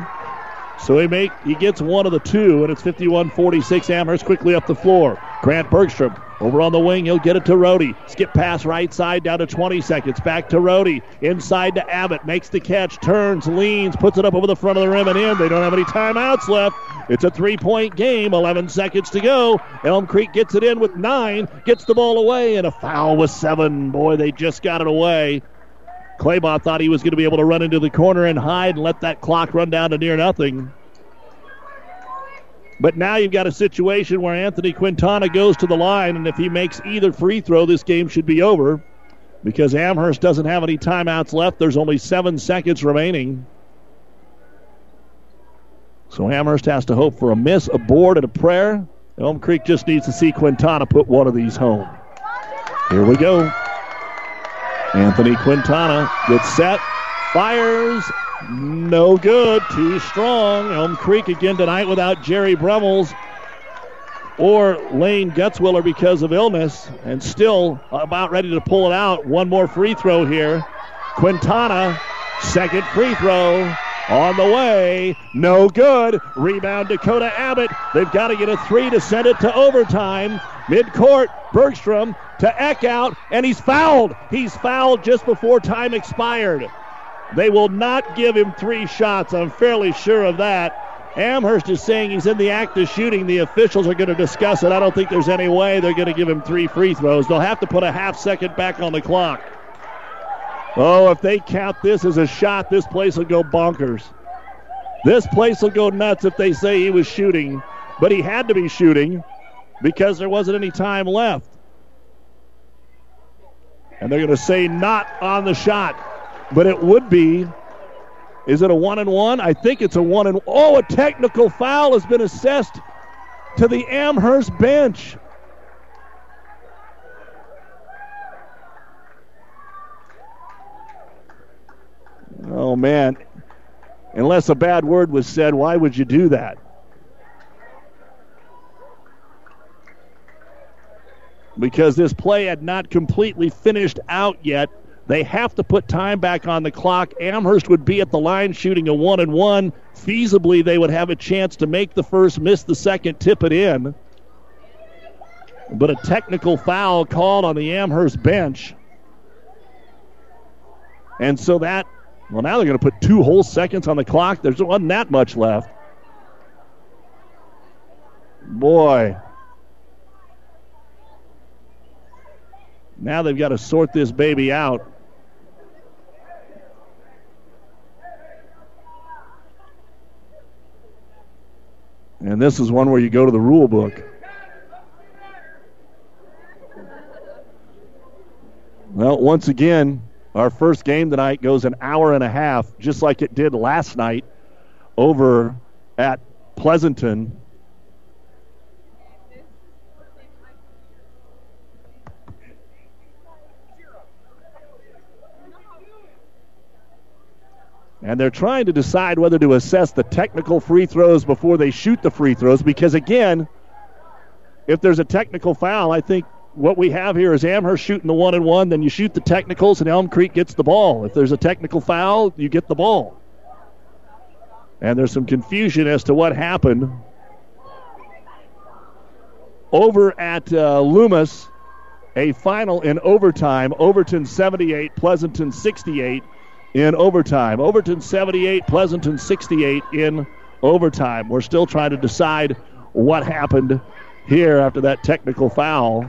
So he make he gets one of the two, and it's 51-46. Amherst quickly up the floor. Grant Bergstrom over on the wing, he'll get it to Rohde. Skip pass right side down to 20 seconds. Back to Rohde. Inside to Abbott. Makes the catch. Turns, leans, puts it up over the front of the rim and in. They don't have any timeouts left. It's a three point game. 11 seconds to go. Elm Creek gets it in with nine. Gets the ball away and a foul with seven. Boy, they just got it away. Claybaugh thought he was going to be able to run into the corner and hide and let that clock run down to near nothing. But now you've got a situation where Anthony Quintana goes to the line, and if he makes either free throw, this game should be over because Amherst doesn't have any timeouts left. There's only seven seconds remaining. So Amherst has to hope for a miss, a board, and a prayer. Elm Creek just needs to see Quintana put one of these home. Here we go. Anthony Quintana gets set, fires, no good. Too strong. Elm Creek again tonight without Jerry Brummels or Lane Gutzwiller because of illness, and still about ready to pull it out. One more free throw here. Quintana, second free throw on the way. No good. Rebound Dakota Abbott. They've got to get a three to send it to overtime. Midcourt, Bergstrom to Eckhout, and he's fouled. He's fouled just before time expired. They will not give him three shots. I'm fairly sure of that. Amherst is saying he's in the act of shooting. The officials are going to discuss it. I don't think there's any way they're going to give him three free throws. They'll have to put a half second back on the clock. Oh, if they count this as a shot, this place will go bonkers. This place will go nuts if they say he was shooting, but he had to be shooting because there wasn't any time left. And they're going to say not on the shot but it would be. Is it a one and one? I think it's a one and oh, a technical foul has been assessed to the Amherst bench. Oh man. Unless a bad word was said, why would you do that? Because this play had not completely finished out yet. They have to put time back on the clock. Amherst would be at the line shooting a one and one. Feasibly, they would have a chance to make the first, miss the second, tip it in. But a technical foul called on the Amherst bench. And so that, well, now they're going to put two whole seconds on the clock. There wasn't that much left. Boy. Now they've got to sort this baby out. And this is one where you go to the rule book. Well, once again, our first game tonight goes an hour and a half, just like it did last night over at Pleasanton. And they're trying to decide whether to assess the technical free throws before they shoot the free throws because, again, if there's a technical foul, I think what we have here is Amherst shooting the one and one, then you shoot the technicals, and Elm Creek gets the ball. If there's a technical foul, you get the ball. And there's some confusion as to what happened. Over at uh, Loomis, a final in overtime. Overton 78, Pleasanton 68 in overtime. Overton 78, Pleasanton 68 in overtime. We're still trying to decide what happened here after that technical foul.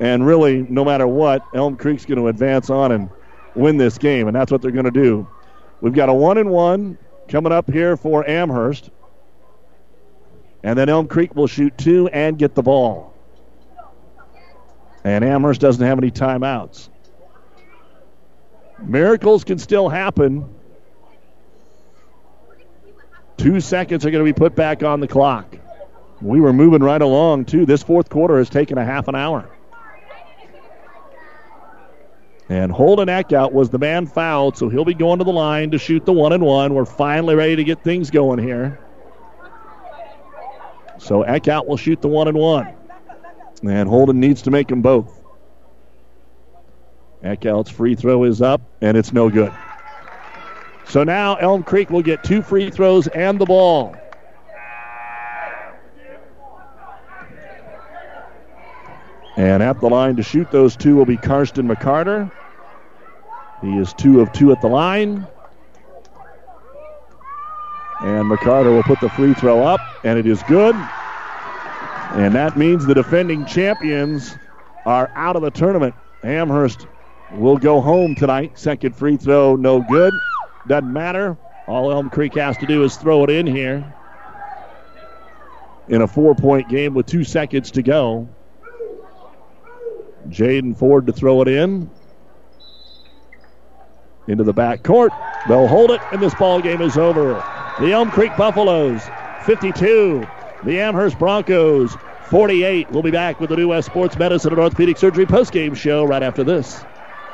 And really, no matter what, Elm Creek's going to advance on and win this game, and that's what they're going to do. We've got a one and one coming up here for Amherst. And then Elm Creek will shoot two and get the ball. And Amherst doesn't have any timeouts. Miracles can still happen. Two seconds are going to be put back on the clock. We were moving right along, too. This fourth quarter has taken a half an hour. And Holden Eckhout was the man fouled, so he'll be going to the line to shoot the one and one. We're finally ready to get things going here. So Eckhout will shoot the one and one. And Holden needs to make them both. Eckhout's free throw is up, and it's no good. So now Elm Creek will get two free throws and the ball. And at the line to shoot those two will be Karsten McCarter. He is two of two at the line. And McCarter will put the free throw up, and it is good. And that means the defending champions are out of the tournament. Amherst will go home tonight. Second free throw, no good. Doesn't matter. All Elm Creek has to do is throw it in here in a four point game with two seconds to go. Jaden Ford to throw it in. Into the back court. They'll hold it, and this ball game is over. The Elm Creek Buffaloes, 52. The Amherst Broncos, 48. We'll be back with the New West Sports Medicine and Orthopedic Surgery postgame show right after this.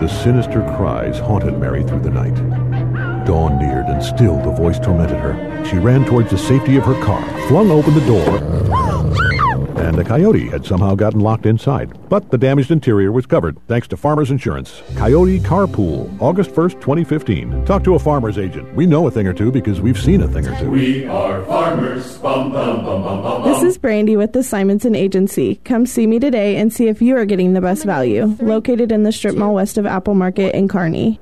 30. The sinister cries haunted Mary through the night. Dawn neared, and still the voice tormented her. She ran towards the safety of her car, flung open the door, and a coyote had somehow gotten locked inside. But the damaged interior was covered thanks to Farmers Insurance. Coyote Carpool, August 1st, 2015. Talk to a farmer's agent. We know a thing or two because we've seen a thing or two. We are farmers. Bum, bum, bum, bum, bum, This is Brandy with the Simonson Agency. Come see me today and see if you are getting the best value. Located in the strip mall west of Apple Market in Kearney.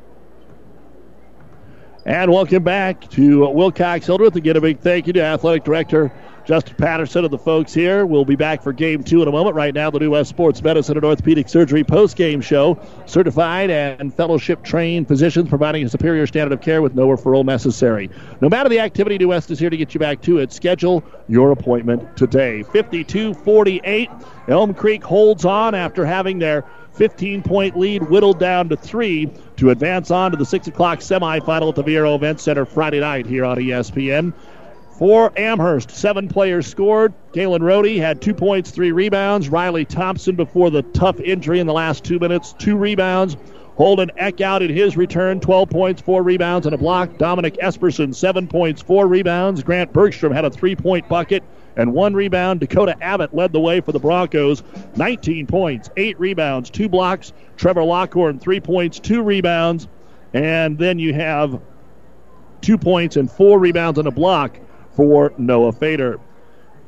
And welcome back to Wilcox Hildreth. Again, a big thank you to Athletic Director Justin Patterson and the folks here. We'll be back for game two in a moment. Right now, the New West Sports Medicine and Orthopedic Surgery post-game show. Certified and fellowship trained physicians providing a superior standard of care with no referral necessary. No matter the activity, New West is here to get you back to it. Schedule your appointment today. 52-48. Elm Creek holds on after having their 15 point lead whittled down to three to advance on to the 6 o'clock semifinal at the Viaero Event Center Friday night here on ESPN. For Amherst, seven players scored. Galen Rohde had two points, three rebounds. Riley Thompson, before the tough injury in the last two minutes, two rebounds. Holden Eckhout in his return, 12 points, four rebounds, and a block. Dominic Esperson, seven points, four rebounds. Grant Bergstrom had a three point bucket and one rebound. Dakota Abbott led the way for the Broncos, 19 points, eight rebounds, two blocks. Trevor Lockhorn, three points, two rebounds. And then you have two points and four rebounds and a block for Noah Fader.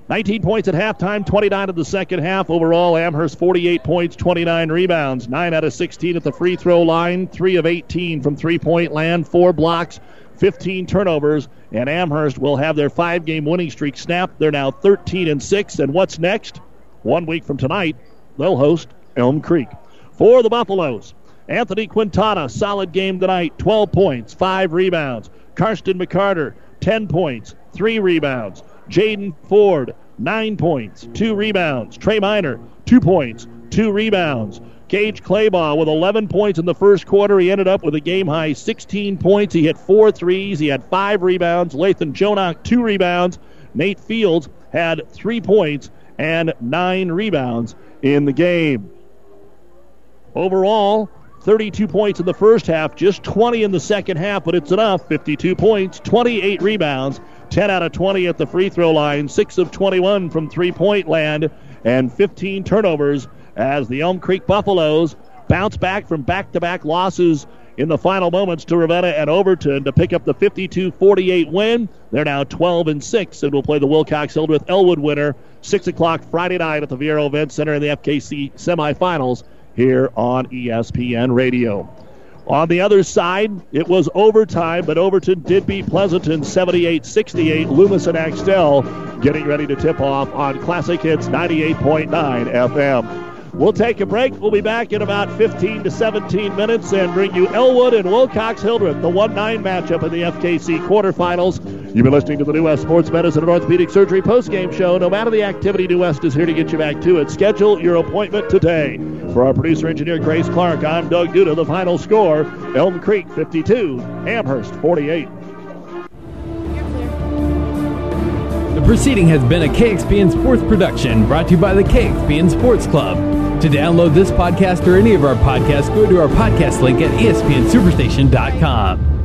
19 points at halftime, 29 in the second half. Overall, Amherst 48 points, 29 rebounds, 9 out of 16 at the free throw line, 3 of 18 from three point land, 4 blocks, 15 turnovers, and Amherst will have their five game winning streak snapped. They're now 13 and 6. And what's next? One week from tonight, they'll host Elm Creek. For the Buffaloes, Anthony Quintana, solid game tonight, 12 points, 5 rebounds. Karsten McCarter, 10 points, 3 rebounds. Jaden Ford, nine points, two rebounds. Trey Miner, two points, two rebounds. Gage Claybaugh with 11 points in the first quarter. He ended up with a game high 16 points. He hit four threes. He had five rebounds. Lathan Jonak, two rebounds. Nate Fields had three points and nine rebounds in the game. Overall, 32 points in the first half, just 20 in the second half, but it's enough. 52 points, 28 rebounds, 10 out of 20 at the free throw line, 6 of 21 from three point land, and 15 turnovers as the Elm Creek Buffaloes bounce back from back to back losses in the final moments to Ravenna and Overton to pick up the 52 48 win. They're now 12 and 6 and will play the Wilcox Hildreth Elwood winner 6 o'clock Friday night at the Viaero Event Center in the FKC semifinals here on ESPN Radio. On the other side, it was overtime, but Overton did beat Pleasanton 78 68. Loomis and Axtell getting ready to tip off on Classic Hits 98.9 FM. We'll take a break. We'll be back in about 15 to 17 minutes and bring you Elwood and Wilcox Hildreth, the 1 9 matchup in the FKC quarterfinals. You've been listening to the New West Sports Medicine and Orthopedic Surgery postgame show. No matter the activity, New West is here to get you back to it. Schedule your appointment today. For our producer engineer Grace Clark, I'm Doug Duda. The final score Elm Creek 52, Amherst 48. The proceeding has been a KXPN Sports production brought to you by the KXPN Sports Club. To download this podcast or any of our podcasts, go to our podcast link at espnsuperstation.com.